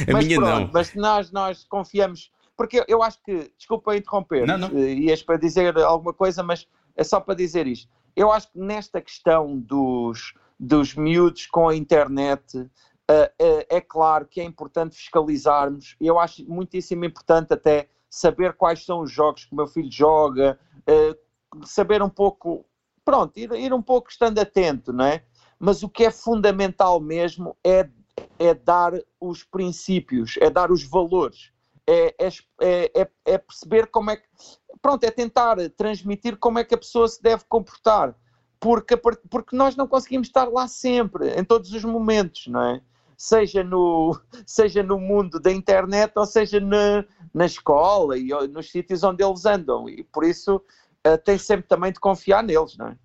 A mas minha pronto, não. Mas nós, nós confiamos, porque eu acho que, desculpa interromper, não, não. Eh, ias para dizer alguma coisa, mas é só para dizer isto. Eu acho que nesta questão dos, dos miúdos com a internet, uh, uh, é claro que é importante fiscalizarmos. Eu acho muitíssimo importante até saber quais são os jogos que o meu filho joga, saber um pouco pronto, ir, ir um pouco estando atento, não é? Mas o que é fundamental mesmo é, é dar os princípios, é dar os valores, é, é, é, é, perceber como é que. Pronto, é tentar transmitir como é que a pessoa se deve comportar, porque, porque nós não conseguimos estar lá sempre, em todos os momentos, não é? Seja no, seja no mundo da internet ou seja na, na escola e nos sítios onde eles andam, e por isso uh, tem sempre também de confiar neles, não é?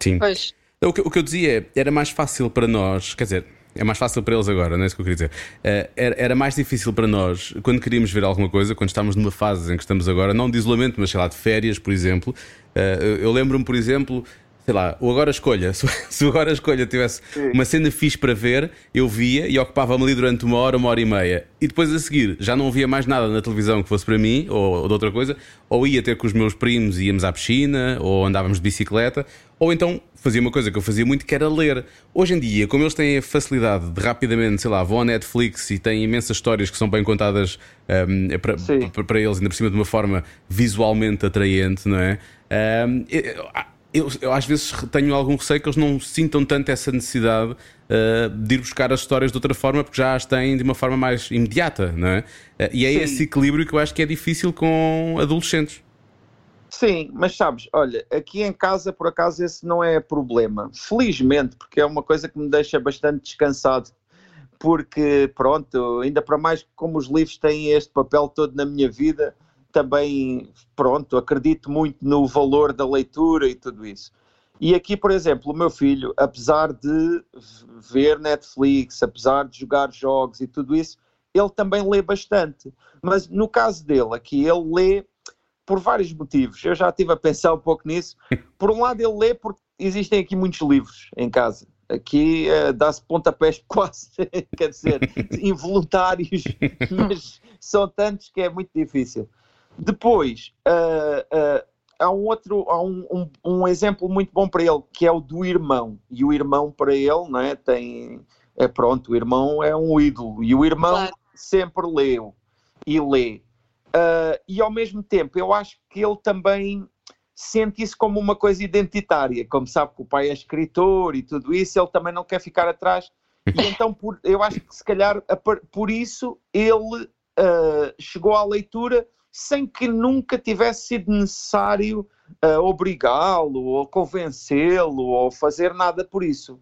Sim. Pois. O que, o que eu dizia é, era mais fácil para nós, quer dizer, é mais fácil para eles agora, não é isso que eu queria dizer. Uh, era, era, mais difícil para nós, quando queríamos ver alguma coisa, quando estávamos numa fase em que estamos agora, não de isolamento, mas sei lá, de férias, por exemplo. Uh, eu lembro-me, por exemplo, sei lá, o Agora Escolha. Se o Agora Escolha tivesse Sim. uma cena fixe para ver, eu via e ocupava-me ali durante uma hora, uma hora e meia. E depois a seguir já não havia mais nada na televisão que fosse para mim ou, ou de outra coisa. Ou ia ter com os meus primos e íamos à piscina, ou andávamos de bicicleta, ou então fazia uma coisa que eu fazia muito que era ler. Hoje em dia, como eles têm a facilidade de rapidamente, sei lá, vão à Netflix e têm imensas histórias que são bem contadas um, é para, para, para, eles, ainda por cima de uma forma visualmente atraente, não é? Um, eu, eu, às vezes tenho algum receio que eles não sintam tanto essa necessidade uh, de ir buscar as histórias de outra forma, porque já as têm de uma forma mais imediata, não é? Uh, e é Sim. esse equilíbrio que eu acho que é difícil com adolescentes. Sim, mas sabes, olha, aqui em casa por acaso esse não é problema. Felizmente, porque é uma coisa que me deixa bastante descansado. Porque, pronto, ainda para mais como os livros têm este papel todo na minha vida, também, pronto, acredito muito no valor da leitura e tudo isso. E aqui, por exemplo, o meu filho, apesar de ver Netflix, apesar de jogar jogos e tudo isso, ele também lê bastante. Mas no caso dele, aqui, ele lê por vários motivos. Eu já estive a pensar um pouco nisso. Por um lado, ele lê porque existem aqui muitos livros em casa. Aqui uh, dá-se pontapés quase, quer dizer, involuntários, mas são tantos que é muito difícil. Depois, uh, uh, há um outro, há um, um, um, exemplo muito bom para ele, que é o do irmão. E o irmão para ele, não é? Tem, é pronto, o irmão é um ídolo. E o irmão claro. sempre leu e lê. Uh, e ao mesmo tempo, eu acho que ele também sente isso como uma coisa identitária. Como sabe que o pai é escritor e tudo isso, ele também não quer ficar atrás. E então, por, eu acho que se calhar por isso ele chegou à leitura sem que nunca tivesse sido necessário uh, obrigá-lo ou convencê-lo ou fazer nada por isso.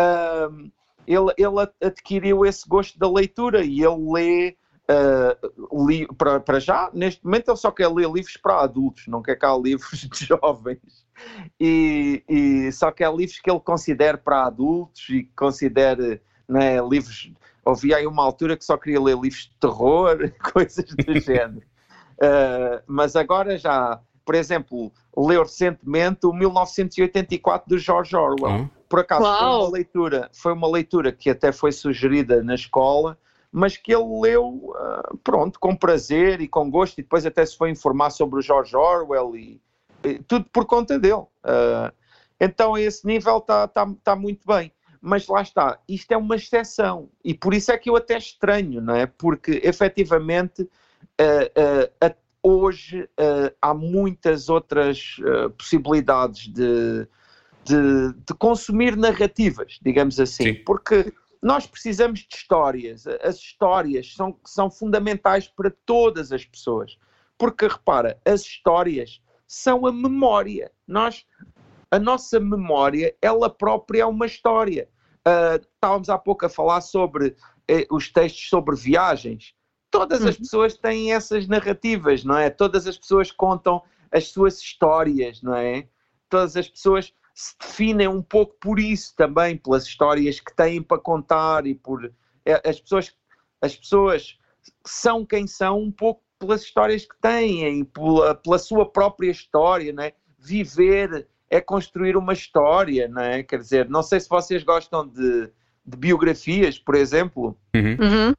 Uh, ele, ele adquiriu esse gosto da leitura e ele lê uh, para, para já, neste momento ele só quer ler livros para adultos, não quer cá livros de jovens. E, e só quer livros que ele considere para adultos e considere né, livros. Havia aí uma altura que só queria ler livros de terror, coisas do género. Uh, mas agora já, por exemplo, leu recentemente o 1984 do George Orwell. Uhum. Por acaso foi uma leitura, foi uma leitura que até foi sugerida na escola, mas que ele leu, uh, pronto, com prazer e com gosto, e depois até se foi informar sobre o George Orwell e, e tudo por conta dele. Uh, então, a esse nível está tá, tá muito bem. Mas lá está, isto é uma exceção, e por isso é que eu até estranho, não é? Porque efetivamente uh, uh, hoje uh, há muitas outras possibilidades de, de, de, consumir narrativas, digamos assim, Sim. porque nós precisamos de histórias. As histórias são, são fundamentais para todas as pessoas. Porque, repara, as histórias são a memória. Nós, a nossa memória, ela própria é uma história. Uh, estávamos há pouco a falar sobre eh, os textos sobre viagens todas as uhum. pessoas têm essas narrativas, não é? Todas as pessoas contam as suas histórias, não é? Todas as pessoas se definem um pouco por isso também, pelas histórias que têm para contar e por é, as pessoas as pessoas são quem são um pouco pelas histórias que têm e pela, pela sua própria história, não é? Viver é construir uma história, não é? Quer dizer, não sei se vocês gostam de, de biografias, por exemplo. Uhum. Uhum.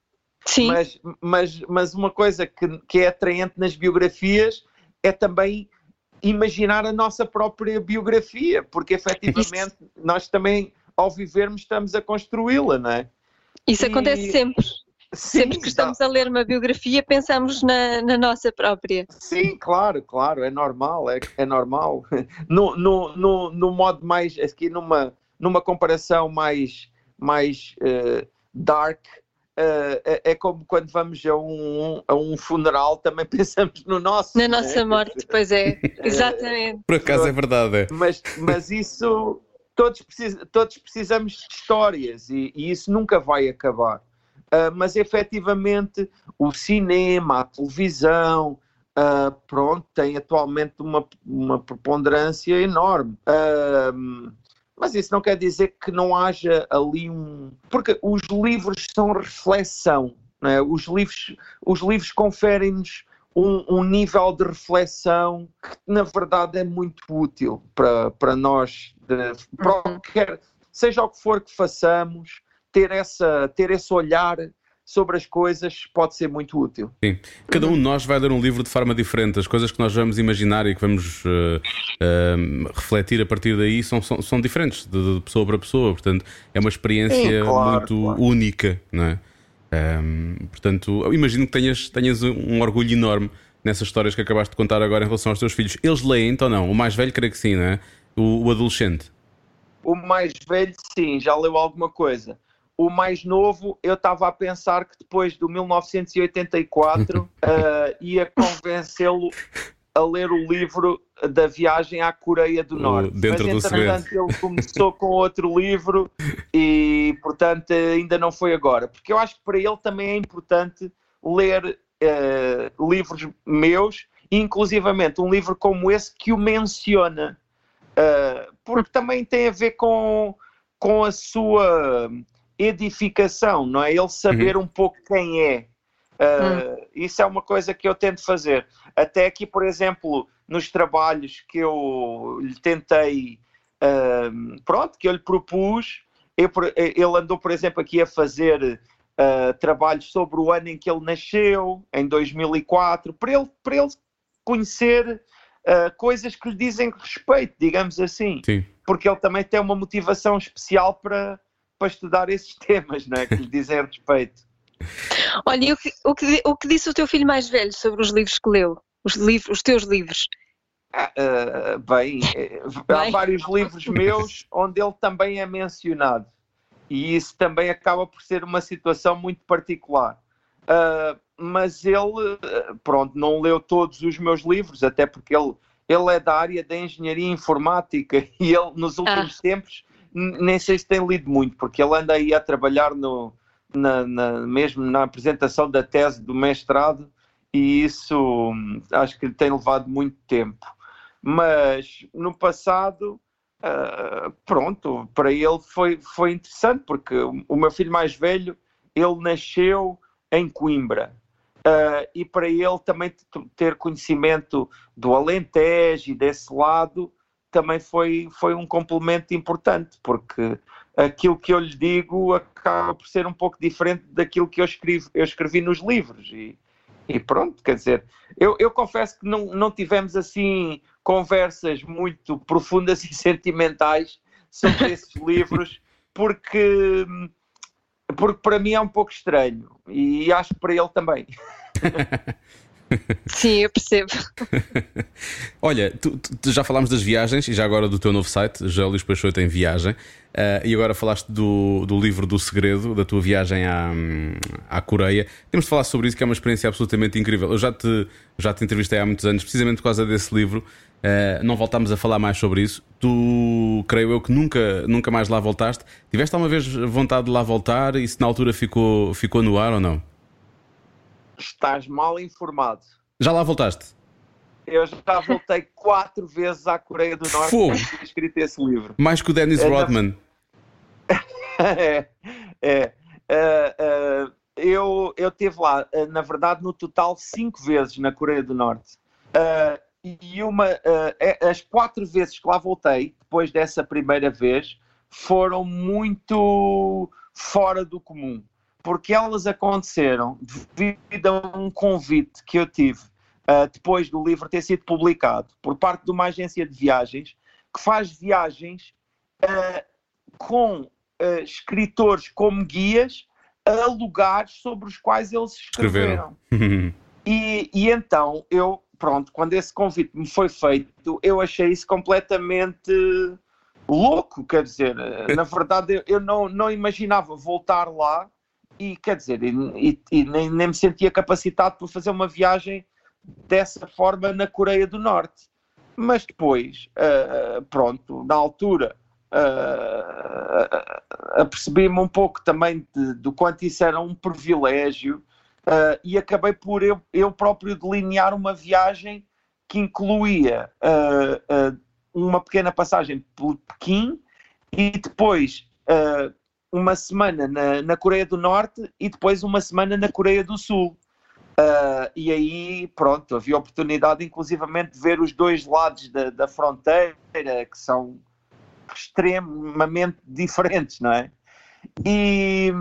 Sim. Mas, mas, mas uma coisa que, que é atraente nas biografias é também imaginar a nossa própria biografia, porque efetivamente Isso. nós também, ao vivermos, estamos a construí-la, não é? Isso e... acontece sempre. Sim, Sempre que estamos a ler uma biografia, pensamos na, na, nossa própria. Sim, claro, claro, é normal, é, é normal. No, no, no, no modo mais, aqui numa, numa comparação mais, mais uh, dark, é, é como quando vamos a um, a um funeral, também pensamos no nosso. Na nossa né? morte, pois é, exatamente. Por acaso é verdade. É. Mas, mas isso, todos, precis, todos precisamos de histórias e, e isso nunca vai acabar. Uh, mas efetivamente o cinema, a televisão, uh, pronto, tem atualmente uma, uma preponderância enorme. Uh, mas isso não quer dizer que não haja ali um. Porque os livros são reflexão. É? Os livros, os livros conferem-nos um, um, nível de reflexão que, na verdade, é muito útil para, para nós, de, para uhum. qualquer, seja o que for que façamos, ter, essa, ter esse olhar sobre as coisas pode ser muito útil. Sim. Cada um de nós vai ler um livro de forma diferente. As coisas que nós vamos imaginar e que vamos uh, uh, refletir a partir daí são, são, são diferentes de, de, pessoa para pessoa. Portanto, é uma experiência claro, muito claro. única, não é? Um, ehm, portanto, imagino que tenhas, tenhas um orgulho enorme nessas histórias que acabaste de contar agora em relação aos teus filhos. Eles leem, então não? O mais velho, creio que sim, não é? O, o adolescente. O mais velho, sim, já leu alguma coisa o mais novo, eu estava a pensar que depois do 1984 uh, eh, ia convencê-lo a ler o livro da viagem à Coreia do Norte. Dentro Mas, entretanto, ele começou com outro livro e, portanto, ainda não foi agora. Porque eu acho que para ele também é importante ler uh, livros meus, inclusivamente um livro como esse que o menciona. Uh, porque também tem a ver com, com a sua edificação, não é? Ele saber uhum. um pouco quem é. Uh, uhum. Isso é uma coisa que eu tento fazer. Até aqui, por exemplo, nos trabalhos que eu lhe tentei, uh, pronto, que eu lhe propus, eu, ele andou, por exemplo, aqui a fazer uh, trabalhos sobre o ano em que ele nasceu, em 2004, para ele, para ele conhecer coisas que lhe dizem respeito, digamos assim. Sim. Porque ele também tem uma motivação especial para, para estudar esses temas, não é? Que lhe dizem respeito. Olha, e o que, o, que, o que disse o teu filho mais velho sobre os livros que leu? Os, livros, os teus livros? Ah, uh, bem, eh, há vários livros meus onde ele também é mencionado. E isso também acaba por ser uma situação muito particular. Uh, mas ele, pronto, não leu todos os meus livros, até porque ele, ele é da área da engenharia informática e ele, nos últimos ah. tempos, nem sei se tem lido muito, porque ele anda aí a trabalhar no, na, na, mesmo na apresentação da tese do mestrado e isso acho que tem levado muito tempo. Mas no passado, uh, pronto, para ele foi, foi interessante, porque o meu filho mais velho, ele nasceu em Coimbra. Uh, e para ele também ter conhecimento do Alentejo e desse lado também foi, foi um complemento importante, porque aquilo que eu lhe digo acaba por ser um pouco diferente daquilo que eu, escrevo, eu escrevi nos livros. E, e pronto, quer dizer, eu, eu confesso que não, não tivemos assim conversas muito profundas e sentimentais sobre esses livros, porque, porque para mim é um pouco estranho e acho que para ele também. Sim, eu percebo. Olha, tu, tu, já falámos das viagens e já agora do teu novo site, Luís Peixoto em viagem. Uh, e agora falaste do, do livro do segredo, da tua viagem à, à Coreia. Temos de falar sobre isso, que é uma experiência absolutamente incrível. Eu já te, já te entrevistei há muitos anos, precisamente por causa desse livro. Uh, não voltámos a falar mais sobre isso. Tu, creio eu, que nunca, nunca mais lá voltaste. Tiveste alguma vez vontade de lá voltar e se na altura ficou, ficou no ar ou não? Estás mal informado. Já lá voltaste? Eu já voltei quatro vezes à Coreia do Norte Fogo. para escrito esse livro. Mais que o Dennis é, Rodman. é, é. Uh, uh, eu, eu estive lá, uh, na verdade, no total, cinco vezes na Coreia do Norte. e uma, é, as quatro vezes que lá voltei, depois dessa primeira vez, foram muito fora do comum porque elas aconteceram devido a um convite que eu tive uh, depois do livro ter sido publicado por parte de uma agência de viagens que faz viagens uh, com uh, escritores como guias a lugares sobre os quais eles escreveram. escreveram. e, e então eu, pronto, quando esse convite me foi feito, eu achei isso completamente louco, quer dizer, na verdade eu, eu não, não imaginava voltar lá e quer dizer, e, e nem, nem, me sentia capacitado para fazer uma viagem dessa forma na Coreia do Norte. Mas depois, uh, pronto, na altura, uh, apercebi-me um pouco também de, do quanto isso era um privilégio uh, e acabei por eu, eu próprio delinear uma viagem que incluía uma pequena passagem por Pequim e depois uma semana na, na Coreia do Norte e depois uma semana na Coreia do Sul. Uh, e aí, pronto, havia oportunidade, inclusivamente, de ver os dois lados da, da fronteira, que são extremamente diferentes, não é? E,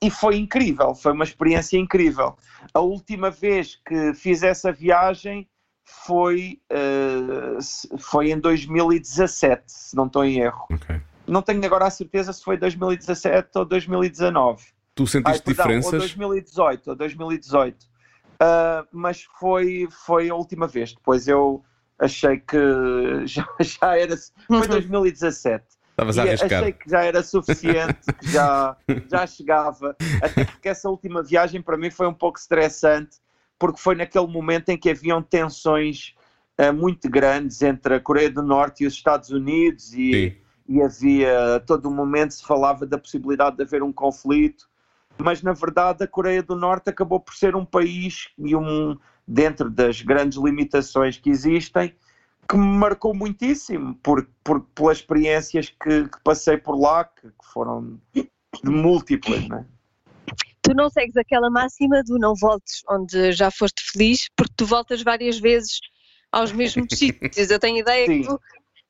e foi incrível, foi uma experiência incrível. A última vez que fiz essa viagem foi, uh, foi em 2017, se não estou em erro. Okay. Não tenho agora a certeza se foi 2017 ou 2019. Tu sentiste Ai, perdão, diferenças? Ou 2018, ou 2018. Uh, mas foi, foi a última vez. Depois eu achei que já, já era. Foi 2017. Estavas a arriscar. Achei que já era suficiente, que já, já chegava. Até porque essa última viagem para mim foi um pouco estressante, porque foi naquele momento em que haviam tensões uh, muito grandes entre a Coreia do Norte e os Estados Unidos e. Sim e havia, a todo momento se falava da possibilidade de haver um conflito, mas na verdade a Coreia do Norte acabou por ser um país e um, dentro das grandes limitações que existem, que me marcou muitíssimo por, por, pelas experiências que, que passei por lá, que, que foram de múltiplas, né? Tu não segues aquela máxima do não voltes onde já foste feliz, porque tu voltas várias vezes aos mesmos sítios. Eu tenho ideia Sim. que tu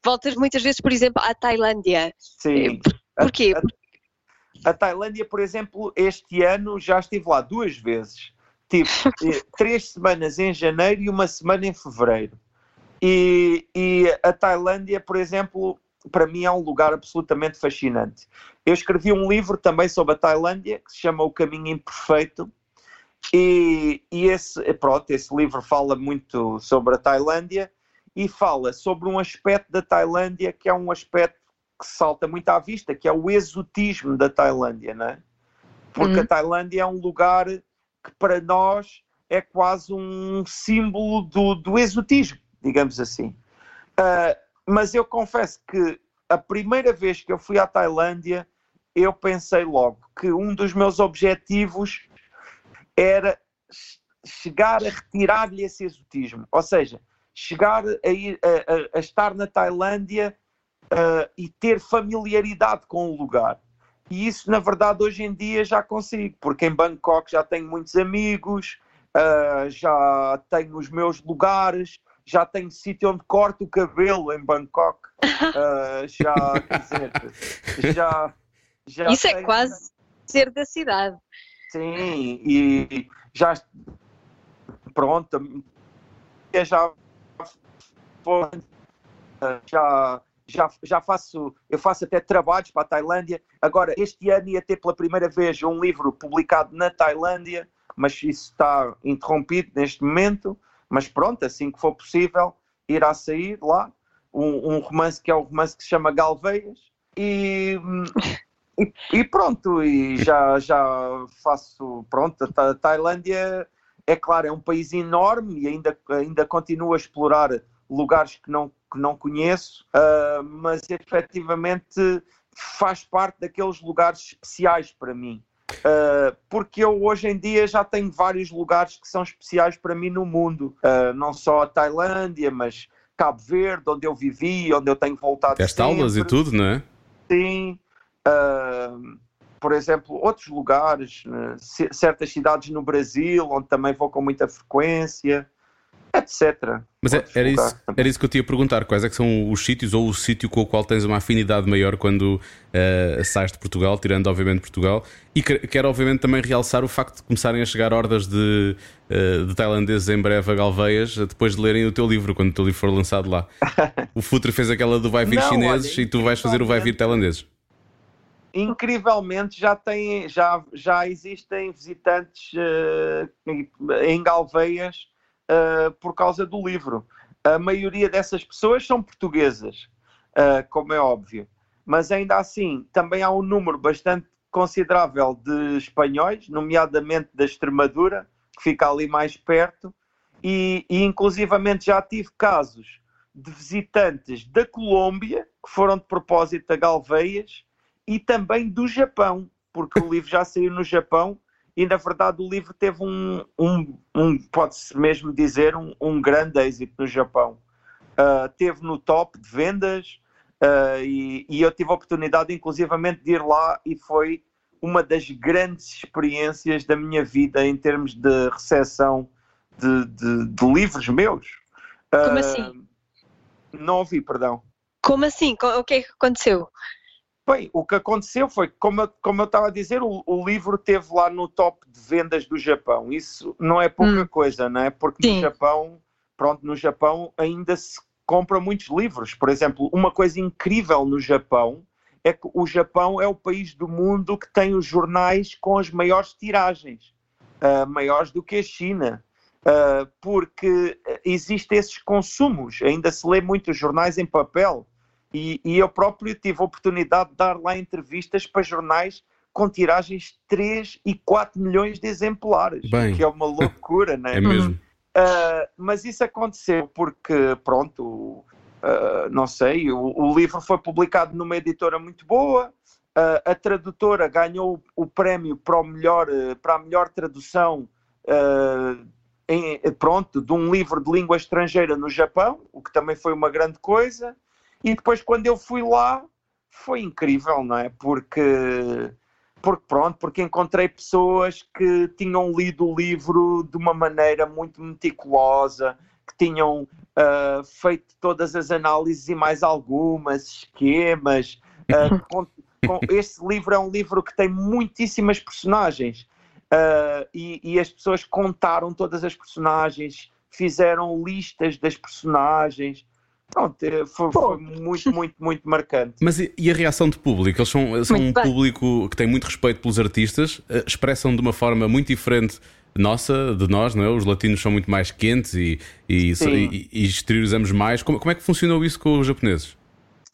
voltas muitas vezes, por exemplo, à Tailândia. Sim. Eh, porquê? A, a, a Tailândia, por exemplo, este ano já estive lá duas vezes. Tive eh, três semanas em janeiro e uma semana em fevereiro. E, e a Tailândia, por exemplo, para mim é um lugar absolutamente fascinante. Eu escrevi um livro também sobre a Tailândia que se chama O Caminho Imperfeito. E, e esse, pronto, esse livro fala muito sobre a Tailândia e fala sobre um aspecto da Tailândia que é um aspecto que salta muito à vista, que é o exotismo da Tailândia, não é? Porque uhum. a Tailândia é um lugar que para nós é quase um símbolo do, do exotismo, digamos assim. Uh, mas eu confesso que a primeira vez que eu fui à Tailândia, eu pensei logo que um dos meus objetivos era chegar a retirar-lhe esse exotismo. Ou seja, chegar a, ir, a, a estar na Tailândia uh, e ter familiaridade com o lugar. E isso, na verdade, hoje em dia já consigo, porque em Bangkok já tenho muitos amigos, uh, já tenho os meus lugares, já tenho sítio onde corto o cabelo em Bangkok. Uh, já, quer dizer, já, já. Isso é tenho... é quase ser da cidade. Sim, e já. Pronto, já já, já, já faço, eu faço até trabalhos para a Tailândia. Agora, este ano ia ter pela primeira vez um livro publicado na Tailândia, mas isso está interrompido neste momento. Mas pronto, assim que for possível, irá sair lá um, um romance que é um romance que se chama Galveias. E, e, e, pronto, e já, já faço, pronto, a Tailândia é claro, é um país enorme e ainda, ainda continua a explorar lugares que não, que não conheço, uh, mas efetivamente faz parte daqueles lugares especiais para mim. Uh, porque eu hoje em dia já tenho vários lugares que são especiais para mim no mundo, uh, não só a Tailândia, mas Cabo Verde, onde eu vivi, onde eu tenho voltado. Teste aulas e tudo, não é? Sim. Uh, por exemplo, outros lugares, né? certas cidades no Brasil, onde também vou com muita frequência etc. Mas é, era, isso, era isso que eu te ia perguntar: quais é que são os sítios ou o sítio com o qual tens uma afinidade maior quando uh, sais de Portugal, tirando obviamente Portugal, e quero obviamente também realçar o facto de começarem a chegar hordas de, uh, de tailandeses em breve a Galveias depois de lerem o teu livro, quando o teu livro for lançado lá. o Futre fez aquela do vai vir Não, chineses olha, e tu vais fazer o vai vir tailandeses. Incrivelmente já, tem, já, já existem visitantes uh, em Galveias uh, por causa do livro. A maioria dessas pessoas são portuguesas, uh, como é óbvio, mas ainda assim também há um número bastante considerável de espanhóis, nomeadamente da Extremadura, que fica ali mais perto, e, e inclusivamente já tive casos de visitantes da Colômbia, que foram de propósito a Galveias, e também do Japão, porque o livro já saiu no Japão e na verdade o livro teve um, um, um pode-se mesmo dizer, um, um, grande êxito no Japão. Uh, teve no top de vendas uh, e, e, eu tive a oportunidade inclusivamente de ir lá e foi uma das grandes experiências da minha vida em termos de recepção de, de, de livros meus. Como uh, assim? Não ouvi, perdão. Como assim? O que é que aconteceu? Bem, o que aconteceu foi que, como, como eu estava a dizer, o, o, livro teve lá no top de vendas do Japão. Isso não é pouca hum. coisa, não é? Porque Sim. no Japão, pronto, no Japão ainda se compra muitos livros. Por exemplo, uma coisa incrível no Japão é que o Japão é o país do mundo que tem os jornais com as maiores tiragens, uh, maiores do que a China. Uh, porque existem esses consumos, ainda se lê muitos jornais em papel, e, e eu próprio tive a oportunidade de dar lá entrevistas para jornais com tiragens de 3 e 4 milhões de exemplares, Bem, que é uma loucura, não é? É mesmo. Uh, mas isso aconteceu porque, pronto, uh, não sei, o, o, livro foi publicado numa editora muito boa, uh, a tradutora ganhou o, prémio para, o melhor, para a melhor tradução em, pronto, de um livro de língua estrangeira no Japão, o que também foi uma grande coisa. E depois, quando eu fui lá, foi incrível, não é? Porque, porque pronto, porque encontrei pessoas que tinham lido o livro de uma maneira muito meticulosa, que tinham uh, feito todas as análises e mais algumas, esquemas. Uh, com, com, este livro é um livro que tem muitíssimas personagens. Uh, e, e, as pessoas contaram todas as personagens, fizeram listas das personagens, Pronto, é, foi, foi, muito, muito, muito marcante. Mas e, e a reação de público? Eles são, são um bem. público que tem muito respeito pelos artistas, eh, expressam de uma forma muito diferente nossa, de nós, não é? Os latinos são muito mais quentes e, e, e, e exteriorizamos mais. Como, como, é que funcionou isso com os japoneses?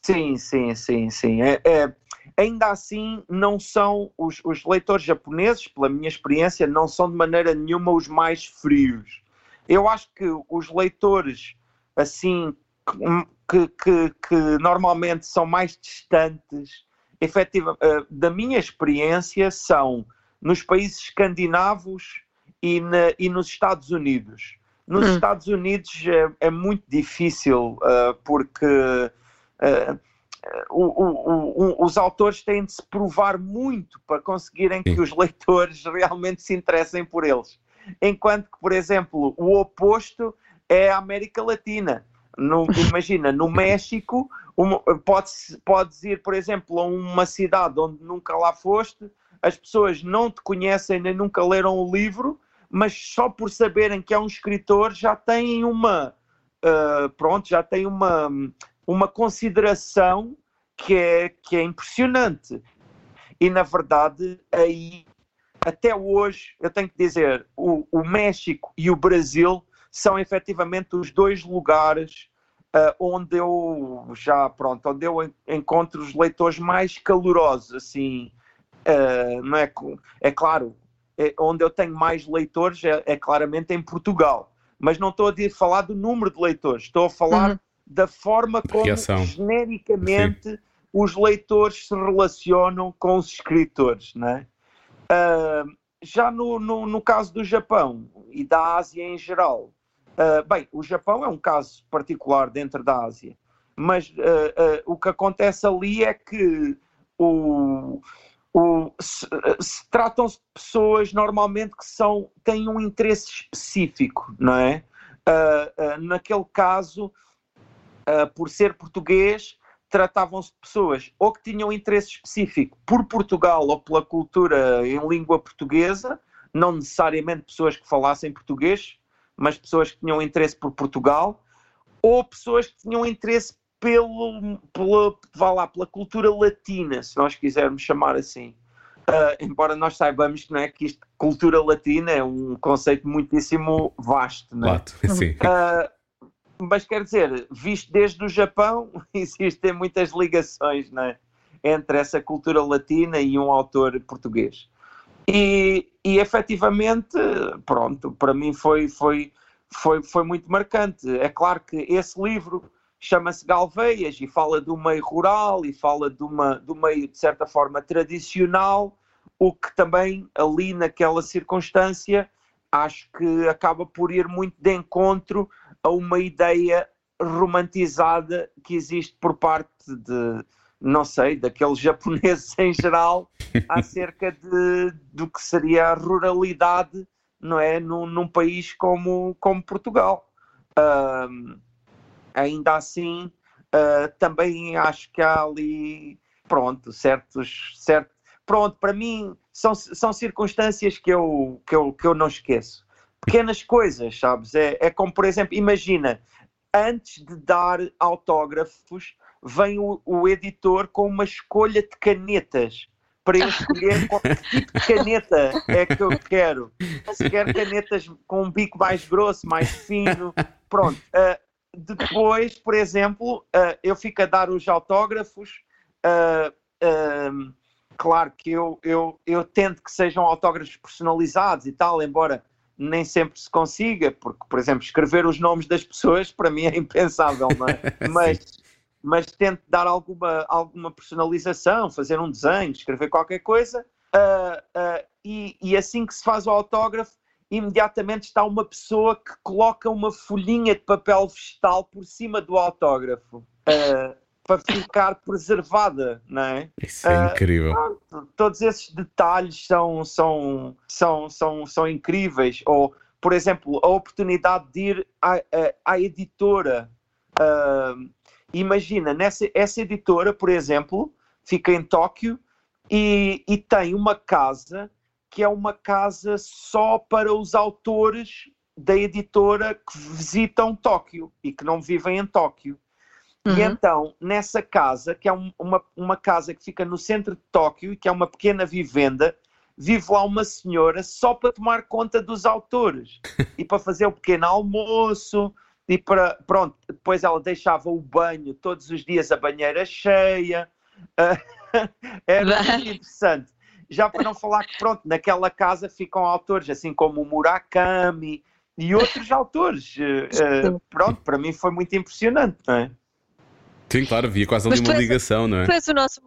Sim, sim, sim, sim. É, é, ainda assim, não são os, os leitores japoneses, pela minha experiência, não são de maneira nenhuma os mais frios. Eu acho que os leitores assim que, que, que normalmente são mais distantes, efetiva, uh, da minha experiência, são nos países escandinavos e, na, e nos Estados Unidos. Nos hum. Estados Unidos é, é muito difícil uh, porque uh, o, o, o, os autores têm de se provar muito para conseguirem Sim. que os leitores realmente se interessem por eles. Enquanto que, por exemplo, o oposto é a América Latina. No, imagina, no México, uma, podes, podes ir, por exemplo, a uma cidade onde nunca lá foste, as pessoas não te conhecem nem nunca leram o livro, mas só por saberem que é um escritor já têm uma, uh, pronto, já têm uma, uma consideração que é, que é impressionante. E na verdade, aí, até hoje, eu tenho que dizer, o, o México e o Brasil são efetivamente os dois lugares uh, onde eu já, pronto, onde eu encontro os leitores mais calorosos, assim, uh, não é, é claro, é, onde eu tenho mais leitores é, é, claramente em Portugal, mas não estou a falar do número de leitores, estou a falar uhum. da forma como Reação. genericamente Sim. os leitores se relacionam com os escritores, não é? Uh, já no, no, no, caso do Japão e da Ásia em geral, Uh, bem, o Japão é um caso particular dentro da Ásia, mas uh, o que acontece ali é que o, o, se, se tratam-se de pessoas normalmente que são, têm um interesse específico, não é? naquele caso, por ser português, tratavam-se de pessoas ou que tinham interesse específico por Portugal ou pela cultura em língua portuguesa, não necessariamente pessoas que falassem português, mas pessoas que tinham interesse por Portugal, ou pessoas que tinham interesse pelo, pela, vá lá, pela cultura latina, se nós quisermos chamar assim. Uh, embora nós saibamos que, não é, que isto, cultura latina é um conceito muitíssimo vasto. Não é? Uh, mas quer dizer, visto desde o Japão, existem muitas ligações não é? entre essa cultura latina e um autor português. E, e efetivamente, pronto, para mim foi, foi, foi, foi muito marcante. É claro que esse livro chama-se Galveias e fala do meio rural e fala do, uma, do meio, de certa forma, tradicional, o que também ali naquela circunstância acho que acaba por ir muito de encontro a uma ideia romantizada que existe por parte de, não sei, daqueles japoneses em geral, acerca de, do que seria a ruralidade, não é, num, num país como, como Portugal. Ainda assim, uh, também acho que há ali, pronto, certos, certo, pronto, para mim são, são circunstâncias que eu, que, eu, que eu não esqueço. Pequenas coisas, sabes? É, é como, por exemplo, imagina, antes de dar autógrafos, vem o, o editor com uma escolha de canetas para eu escolher qual tipo de caneta é que eu quero. Se quer canetas com um bico mais grosso, mais fino, pronto. Uh, depois, por exemplo, uh, eu fico a dar os autógrafos. Uh, claro que eu, eu, eu tento que sejam autógrafos personalizados e tal, embora nem sempre se consiga, porque, por exemplo, escrever os nomes das pessoas para mim é impensável, não é? Mas, mas tento dar alguma, alguma personalização, fazer um desenho, escrever qualquer coisa, uh, uh, e, e assim que se faz o autógrafo, imediatamente está uma pessoa que coloca uma folhinha de papel vegetal por cima do autógrafo. Uh, para ficar preservada, não é? Isso é incrível. todos esses detalhes são, são, são, são, são incríveis. Ou, por exemplo, a oportunidade de ir à, à, à editora. Uh, imagina, nessa, essa editora, por exemplo, fica em Tóquio e, e tem uma casa que é uma casa só para os autores da editora que visitam Tóquio e que não vivem em Tóquio. Uhum. E então, nessa casa, que é um, uma, uma casa que fica no centro de Tóquio e que é uma pequena vivenda, vive lá uma senhora só para tomar conta dos autores e para fazer o pequeno almoço e para, pronto, depois ela deixava o banho todos os dias, a banheira cheia. Era muito interessante. Já para não falar que, pronto, naquela casa ficam autores, assim como o Murakami e outros autores. Uh, pronto, para mim foi muito impressionante, não é? Sim, claro, havia quase ali uma ligação, não é? Tu és o nosso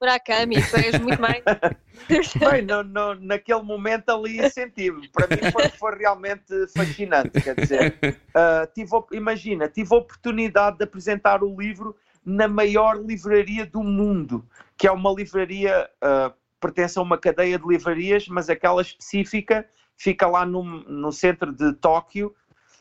Murakami, tu és muito mais. Bem, no, no, naquele momento ali senti para mim foi, foi, realmente fascinante, quer dizer, uh, tive, imagina, tive a oportunidade de apresentar o livro na maior livraria do mundo, que é uma livraria, uh, pertence a uma cadeia de livrarias, mas aquela específica fica lá no, no centro de Tóquio,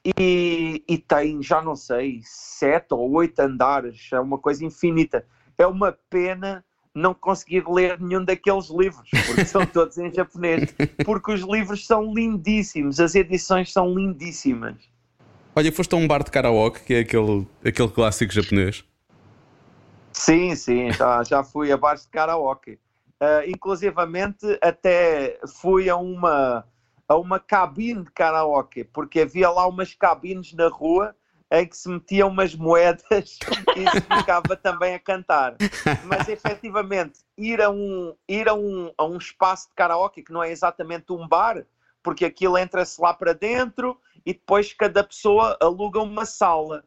e, e, tem, já não sei, sete ou oito andares, é uma coisa infinita. É uma pena não conseguir ler nenhum daqueles livros, porque são todos em japonês, porque os livros são lindíssimos, as edições são lindíssimas. Olha, foste a um bar de karaoke, que é aquele, aquele clássico japonês? Sim, sim, já, já fui a bares de karaoke. Uh, inclusivamente até fui a uma a uma cabine de karaoke, porque havia lá umas cabines na rua em que se metiam umas moedas e se ficava também a cantar. Mas efetivamente, ir a um, ir a um, a um espaço de karaoke, que não é exatamente um bar, porque aquilo entra-se lá para dentro e depois cada pessoa aluga uma sala.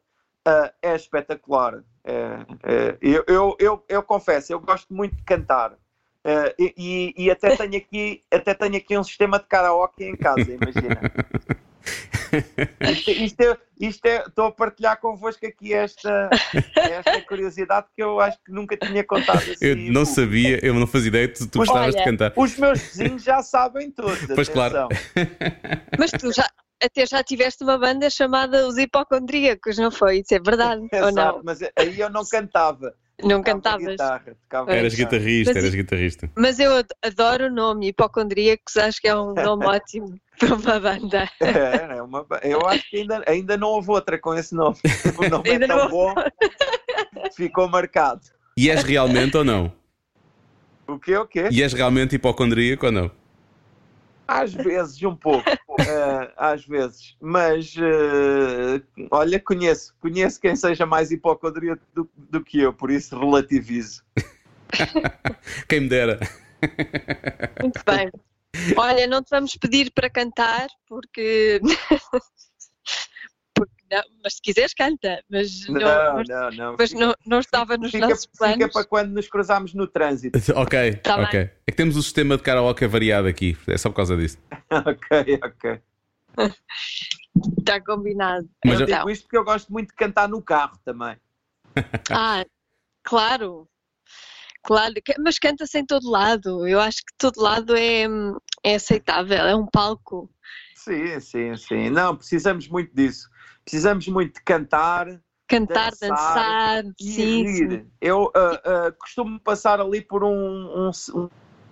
Uh, é espetacular. É, é, eu, eu, eu, eu confesso, eu gosto muito de cantar. Uh, e, e, até, tenho aqui, até tenho aqui um sistema de karaoke em casa, imagina. Isto, isto, é, isto é, estou a partilhar convosco aqui esta, esta curiosidade que eu acho que nunca tinha contado assim. Eu não sabia, eu não fazia ideia que tu gostavas de cantar. Os meus vizinhos já sabem tudo. Pois atenção. claro. Mas tu já, até já tiveste uma banda chamada Os Hipocondríacos, não foi? Isso é verdade, Exato, ou não? Mas aí eu não cantava. Não cantavas. Guitarra, eras guitarrista, mas, eras guitarrista. Mas eu adoro o nome, Hipocondríacos, acho que é um nome ótimo para uma banda. É, é uma, eu acho que ainda, ainda não houve outra com esse nome. O nome ainda é tão bom, ficou marcado. E és realmente ou não? O quê, o quê? E és realmente hipocondríaco ou não? Às vezes, um pouco, uh, às vezes, mas uh, olha, conheço, conheço quem seja mais hipocondríaco do, do, que eu, por isso relativizo. Quem me dera. Muito bem. Olha, não te vamos pedir para cantar, porque. porque não, mas se quiseres, canta. Mas não, Não, mas, não, não. mas Fica- não, não estava nos fica, nossos planos. fica para quando nos cruzarmos no trânsito. ok, Tá ok. bem. É que temos o sistema de karaoke variado aqui. É só por causa disso. ok, ok. Está combinado. Mas eu- então. Digo isto porque eu gosto muito de cantar no carro também. Ah, claro. Claro, mas canta-se em todo lado. Eu acho que todo lado é, é aceitável, é um palco. Sim, sim, sim. Não, precisamos muito disso. Precisamos muito de cantar Cantar, Dançar dançar, e sim, sim. Eu ah, ah, costumo passar ali por um, um,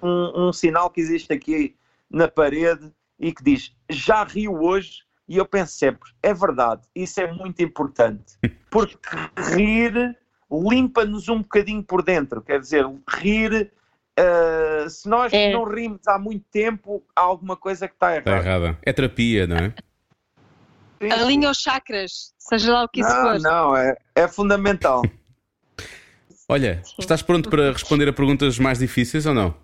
um, um sinal que existe aqui na parede e que diz já riu hoje e eu penso sempre, é verdade, isso é muito importante, porque rir limpa-nos um bocadinho por dentro, quer dizer, rir, ah, se nós É. não rimos há muito tempo, há alguma coisa que está Está errada. errada. É terapia, não é? Sim, Alinha os chakras, seja lá o que isso não, for. não, é, é fundamental. Olha, estás pronto para responder a perguntas mais difíceis ou não?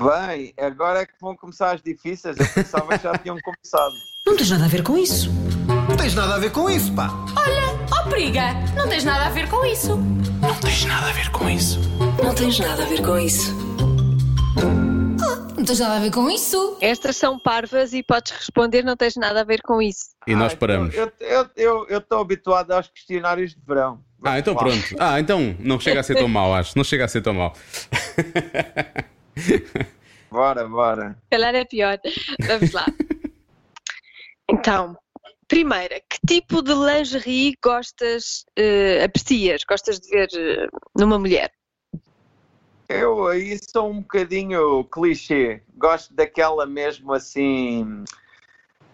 Bem, agora é que vão começar as difíceis. Eu pensava que já tinham começado. Não tens nada a ver com isso. Não tens nada a ver com isso, pá. Oh, periga, não tens nada a ver com isso. Não tens nada a ver com isso. Não tens nada a ver com isso. Não tens nada a ver com isso. Estas são parvas e podes responder, não tens nada a ver com isso. E nós Ah, paramos. Eu estou eu, eu, estou habituado aos questionários de verão. Ah, então pronto. Ah, então não chega a ser tão mau, acho. Não chega a ser tão mau. Bora, bora. Se calhar é pior. Vamos lá. Então, primeira, que tipo de lingerie gostas, eh, aprecias, gostas de ver eh, numa mulher? Eu aí sou um bocadinho clichê. Gosto daquela mesmo assim.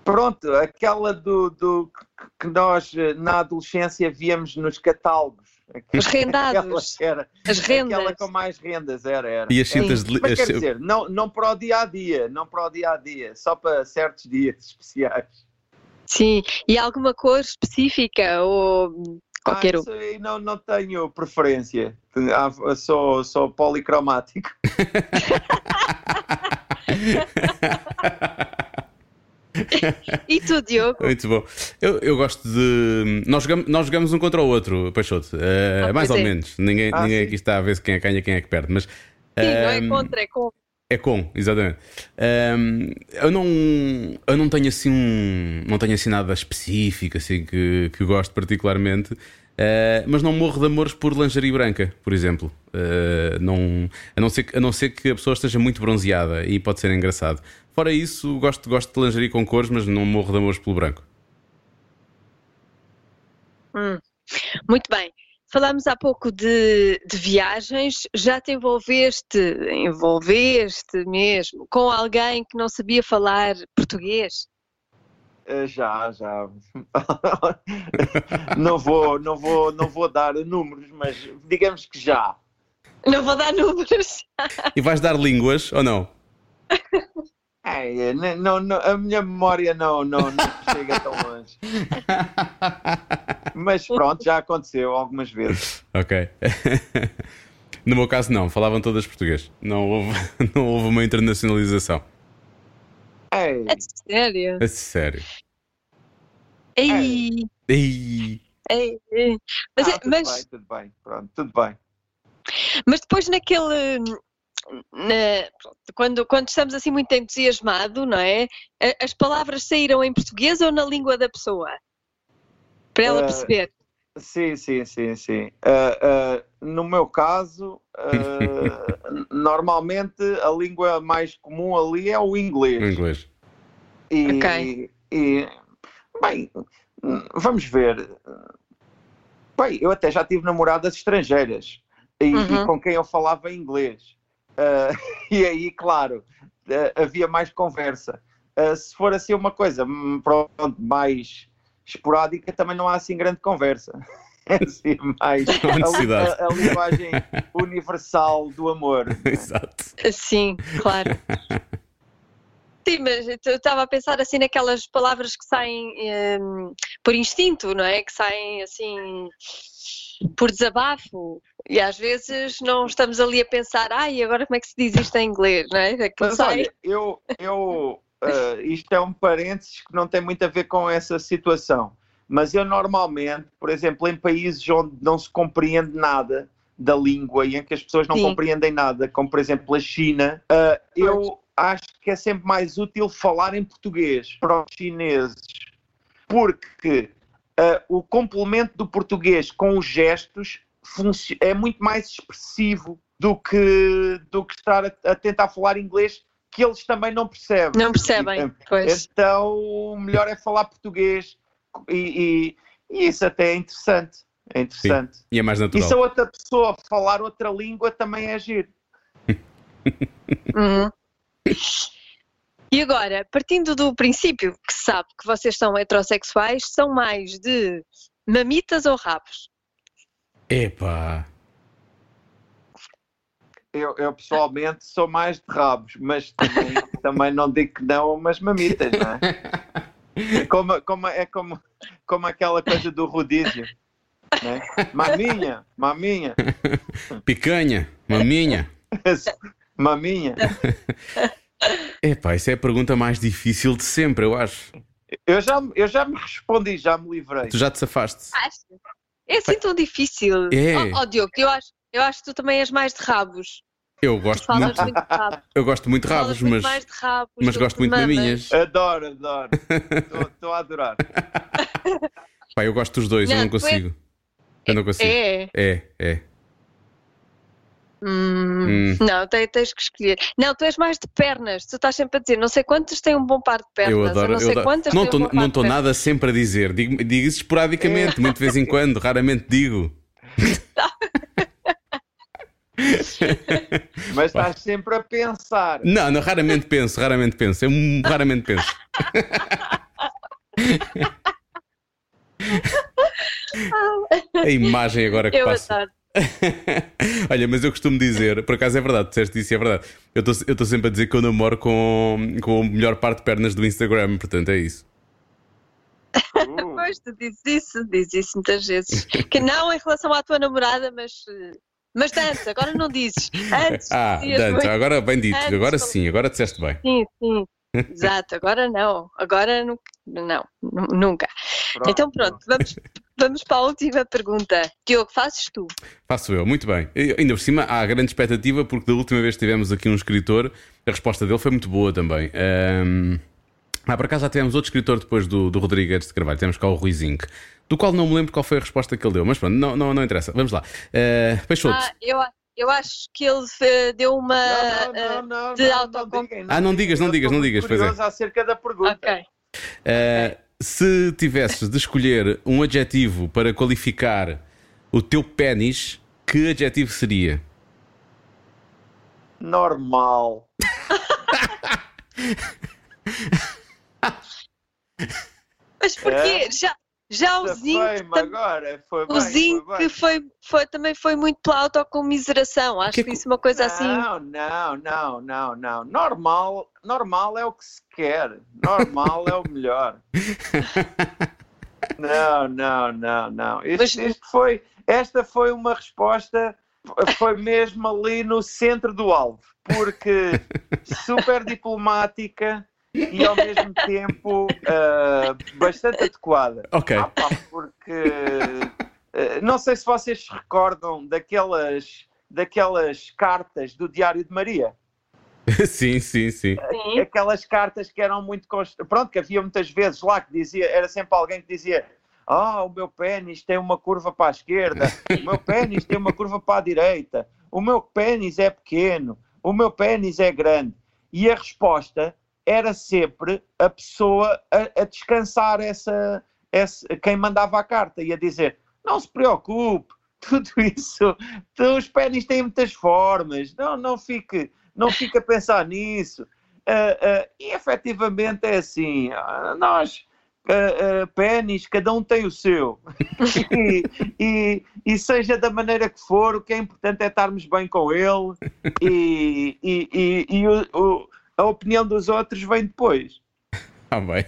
Pronto, aquela do, do que nós eh, na adolescência víamos nos catálogos. Os rendados, Aquela era, as rendas. Aquela com mais rendas, era, era. E as cintas de. Mas as- quer dizer, não, não para o dia a dia, não para o dia a dia, só para certos dias especiais. Sim, e alguma cor específica ou qualquer ah, um? aí não, não tenho preferência. Ah, Sou, sou policromático. E tu, Diogo? Muito bom. Eu, eu gosto de. Nós jogamos, nós jogamos um contra o outro, Peixoto. Eh, Ah, mais ou é. menos. Ninguém, Ah, ninguém sim. aqui está a ver se quem é quem e quem é que perde. Mas, Sim, não é ehm, contra, é com. É com, exatamente. Ehm, eu não, eu não tenho assim um, não tenho assim nada específico assim que, que gosto particularmente, eh, mas não morro de amores por lingerie branca, por exemplo. Eh, não, a, não ser, que- a não ser que a pessoa esteja muito bronzeada e pode ser engraçado. Fora isso, gosto, gosto de lingerie com cores, mas não morro de amores pelo branco. Hum. Muito bem. Falámos há pouco de, de viagens. Já te envolveste, envolveste mesmo, com alguém que não sabia falar português? Eh, Já, já. não, vou, não, vou, não vou dar números, mas digamos que já. Não vou dar números. E vais dar línguas ou não? É, n- não, não, a minha memória não, não, não chega tão longe. Mas pronto, já aconteceu algumas vezes. Ok. No meu caso, não, falavam todas português. Não houve, não houve uma internacionalização. É, É sério? A sério. Ei, Ei, ei, ei. Mas, ah, é- tudo mas- bem, tudo bem, pronto, tudo bem. mas depois naquele. Quando, quando estamos assim muito entusiasmados, não é? As palavras saíram em português ou na língua da pessoa? Para ela Eh, perceber. Sim, sim, sim, sim. Ah, ah, no meu caso, ah, normalmente a língua mais comum ali é o inglês. no inglês. E, Ok. e, bem, vamos ver. Bem, eu até já tive namoradas estrangeiras e, Uhum. e com quem eu falava inglês. Ah, e aí, claro, ah, havia mais conversa. Ah, se for assim uma coisa hum, pronto, mais esporádica, também não há assim grande conversa. É assim, mais a, a- a linguagem universal do amor. Exato. Sim, claro. Sim, mas eu estava a pensar assim naquelas palavras que saem hum, por instinto, não é? Que saem assim por desabafo. E às vezes não estamos ali a pensar, ai, agora como é que se diz isto em inglês, não é? Aquilo Mas sai. olha, eu, eu eh, isto é um parênteses que não tem muito a ver com essa situação. Mas eu normalmente, por exemplo, em países onde não se compreende nada da língua e em que as pessoas não Sim. compreendem nada, como por exemplo a China, eh, eu acho que é sempre mais útil falar em português para os chineses, porque eh, o complemento do português com os gestos é muito mais expressivo do que, do que estar a, a tentar falar inglês que eles também não percebem. Não percebem, pois. Então, o melhor é falar português e, e- e isso até é interessante. É interessante. E é mais E natural. se a outra pessoa falar outra língua também é giro. Uhum. E agora, partindo do princípio que se sabe que vocês são heterossexuais, são mais de mamitas ou rabos? Epá. Eu, eu, pessoalmente sou mais de rabos, mas também, também não digo que não a umas mamitas, não é? É como, como- é como, como aquela coisa do rodízio. Né? Maminha, maminha, Picanha, maminha. maminha. Epá, isso é a pergunta mais difícil de sempre, eu acho. Eu já, eu já me respondi, já me livrei. Tu já te safaste. Acho. É assim tão difícil. É. Oh, oh, Diogo, eu acho, eu acho que tu também és mais de rabos. Eu Tu gosto falas muito, muito de rabos. eu gosto muito de rabos, mas, mais de rabos. mas gosto muito de maminhas. Adoro, adoro. Estou a adorar. Pá, eu gosto dos dois, eu Não, não tu é- consigo. Eu não consigo. É. É, é. Hum, Hum. Não, te- tens que escolher. Não, tu és mais de pernas. Tu estás sempre a dizer, não sei quantas têm um bom par de pernas. Eu adoro. não sei eu adoro. quantas Não têm estou um nada sempre a dizer. Digo, digo isso esporadicamente, muito de vez em quando, raramente digo. Mas estás sempre a pensar. Não, não, raramente penso, raramente penso. Eu raramente penso. A imagem agora que Eu passa. adoro. Olha, mas eu costumo dizer, por acaso é verdade, disseste isso e é verdade. Eu estou sempre a dizer que eu namoro com, com a melhor parte de pernas do Instagram, portanto é isso. Uh, Pois, tu dizes isso, dizes isso muitas vezes. Que não em relação à tua namorada, mas, mas antes, agora não dizes. Antes. Ah, muito. agora bem dito, Antes, agora sim, agora disseste bem. Sim, sim. Exato, agora não. Agora nu- não, nu- nunca. pronto. Então pronto, vamos, vamos para a última pergunta. Diogo, fazes tu? Faço eu, muito bem. E, ainda por cima, há grande expectativa, porque da última vez que tivemos aqui um escritor, a resposta dele foi muito boa também. Ahm, Ah, por acaso já tivemos outro escritor depois do, do Rodrigues de Carvalho, temos cá o Rui Zinc, do qual não me lembro qual foi a resposta que ele deu, mas pronto, não, não, não interessa. Vamos lá. Uh, Peixoto. Ah, eu, eu acho que ele eh, deu uma. Não, não, eh, não, não, de autocom- Ah, não digas, não digas, não digas, pois é. acerca da pergunta. ok. Uh, se tivesses de escolher um adjetivo para qualificar o teu pênis, que adjetivo seria? Normal. Mas porquê? É? Já, já o tam- agora. Foi O bem, Zinc foi bem. foi, foi, também foi muito pela autocomiseração. Acho Que que, que- isso é uma coisa assim. Não, não, não, não, não. Normal, normal é o que se quer. Normal é o melhor. Não, não, não, não. Isto, Mas- isto foi, esta foi uma resposta, foi mesmo ali no centro do alvo, porque super diplomática e ao mesmo tempo ah, bastante adequada. Ok. Ah, pá, porque eh, não sei se vocês se recordam daquelas, daquelas cartas do Diário de Maria. sim, sim, sim. Sim. Aquelas cartas que eram muito const... pronto, que havia muitas vezes lá que dizia, era sempre alguém que dizia ah, o meu pênis tem uma curva para a esquerda, o meu pênis tem uma curva para a direita, o meu pênis é pequeno, o meu pênis é grande. E a resposta era sempre a pessoa a, a descansar essa, essa, quem mandava a carta e a dizer: não se preocupe, tudo isso, os pênis têm muitas formas, não, não, fique, não fique a pensar nisso. Ah, ah, e efetivamente é assim, ah, nós. Uh, uh, pênis, cada um tem o seu. e, e, e seja da maneira que for, o que é importante é estarmos bem com ele e, e o- o- a opinião dos outros vem depois. Ah, bem.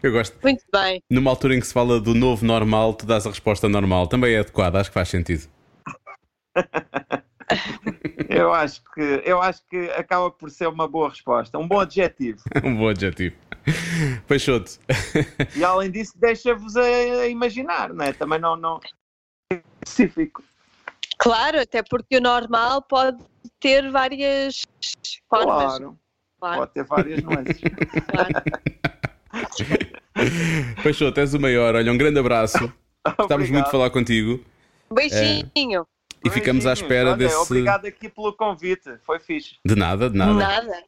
Eu gosto. Muito bem. Numa altura em que se fala do novo normal, tu dás a resposta normal. Também é adequada, acho que faz sentido. Eu acho que eu acho que acaba por ser uma boa resposta, um bom adjetivo. um bom adjetivo. Peixoto. E além disso, deixa-vos a, a imaginar, não é? Também não, não é específico. Claro, até porque o normal pode ter várias formas. Claro, Claro, pode ter várias nuances. claro. Peixoto, és o maior. Olha, um grande abraço. Gostávamos muito de falar contigo Beijinho. e ficamos à espera Olha, desse. Obrigado aqui pelo convite, foi fixe. De nada, de nada. Nada.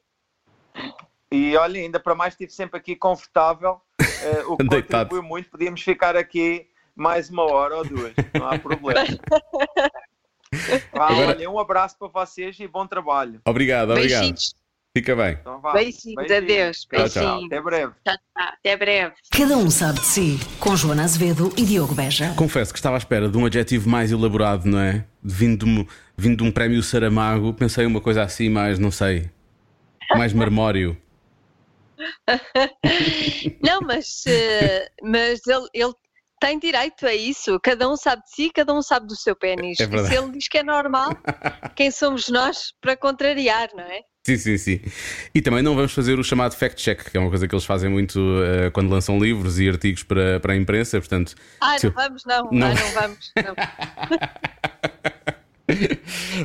E olha, ainda para mais estive sempre aqui confortável, eh, o que Deitado. contribuiu muito. Podíamos ficar aqui mais uma hora ou duas, não há problema. Agora- Olha, um abraço para vocês e bom trabalho. Obrigado, obrigado. Beijinhos. Fica bem. Então, vá. Beijinhos. Adeus. Tchau, tchau. Beijinhos. Até breve. Tchau, tchau. Até breve. Cada um sabe de si. Com Joana Azevedo e Diogo Beja. Confesso que estava à espera de um adjetivo mais elaborado, não é? Vindo de um, vindo de um prémio Saramago, pensei uma coisa assim, mais, não sei, mais marmório. Não, mas, eh, mas ele, ele tem direito a isso. Cada um sabe de si, cada um sabe do seu pênis. É E se ele diz que é normal, quem somos nós para contrariar, não é? Sim, sim, sim. E também não vamos fazer o chamado fact-check, que é uma coisa que eles fazem muito eh, quando lançam livros e artigos para, para a imprensa, portanto. Ah, não vamos, não. Não. Ah, não vamos. Não.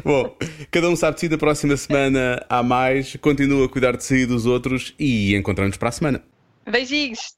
Bom, cada um sabe de si da próxima semana há mais. Continua a cuidar de si e dos outros e encontramos para a semana. Beijinhos.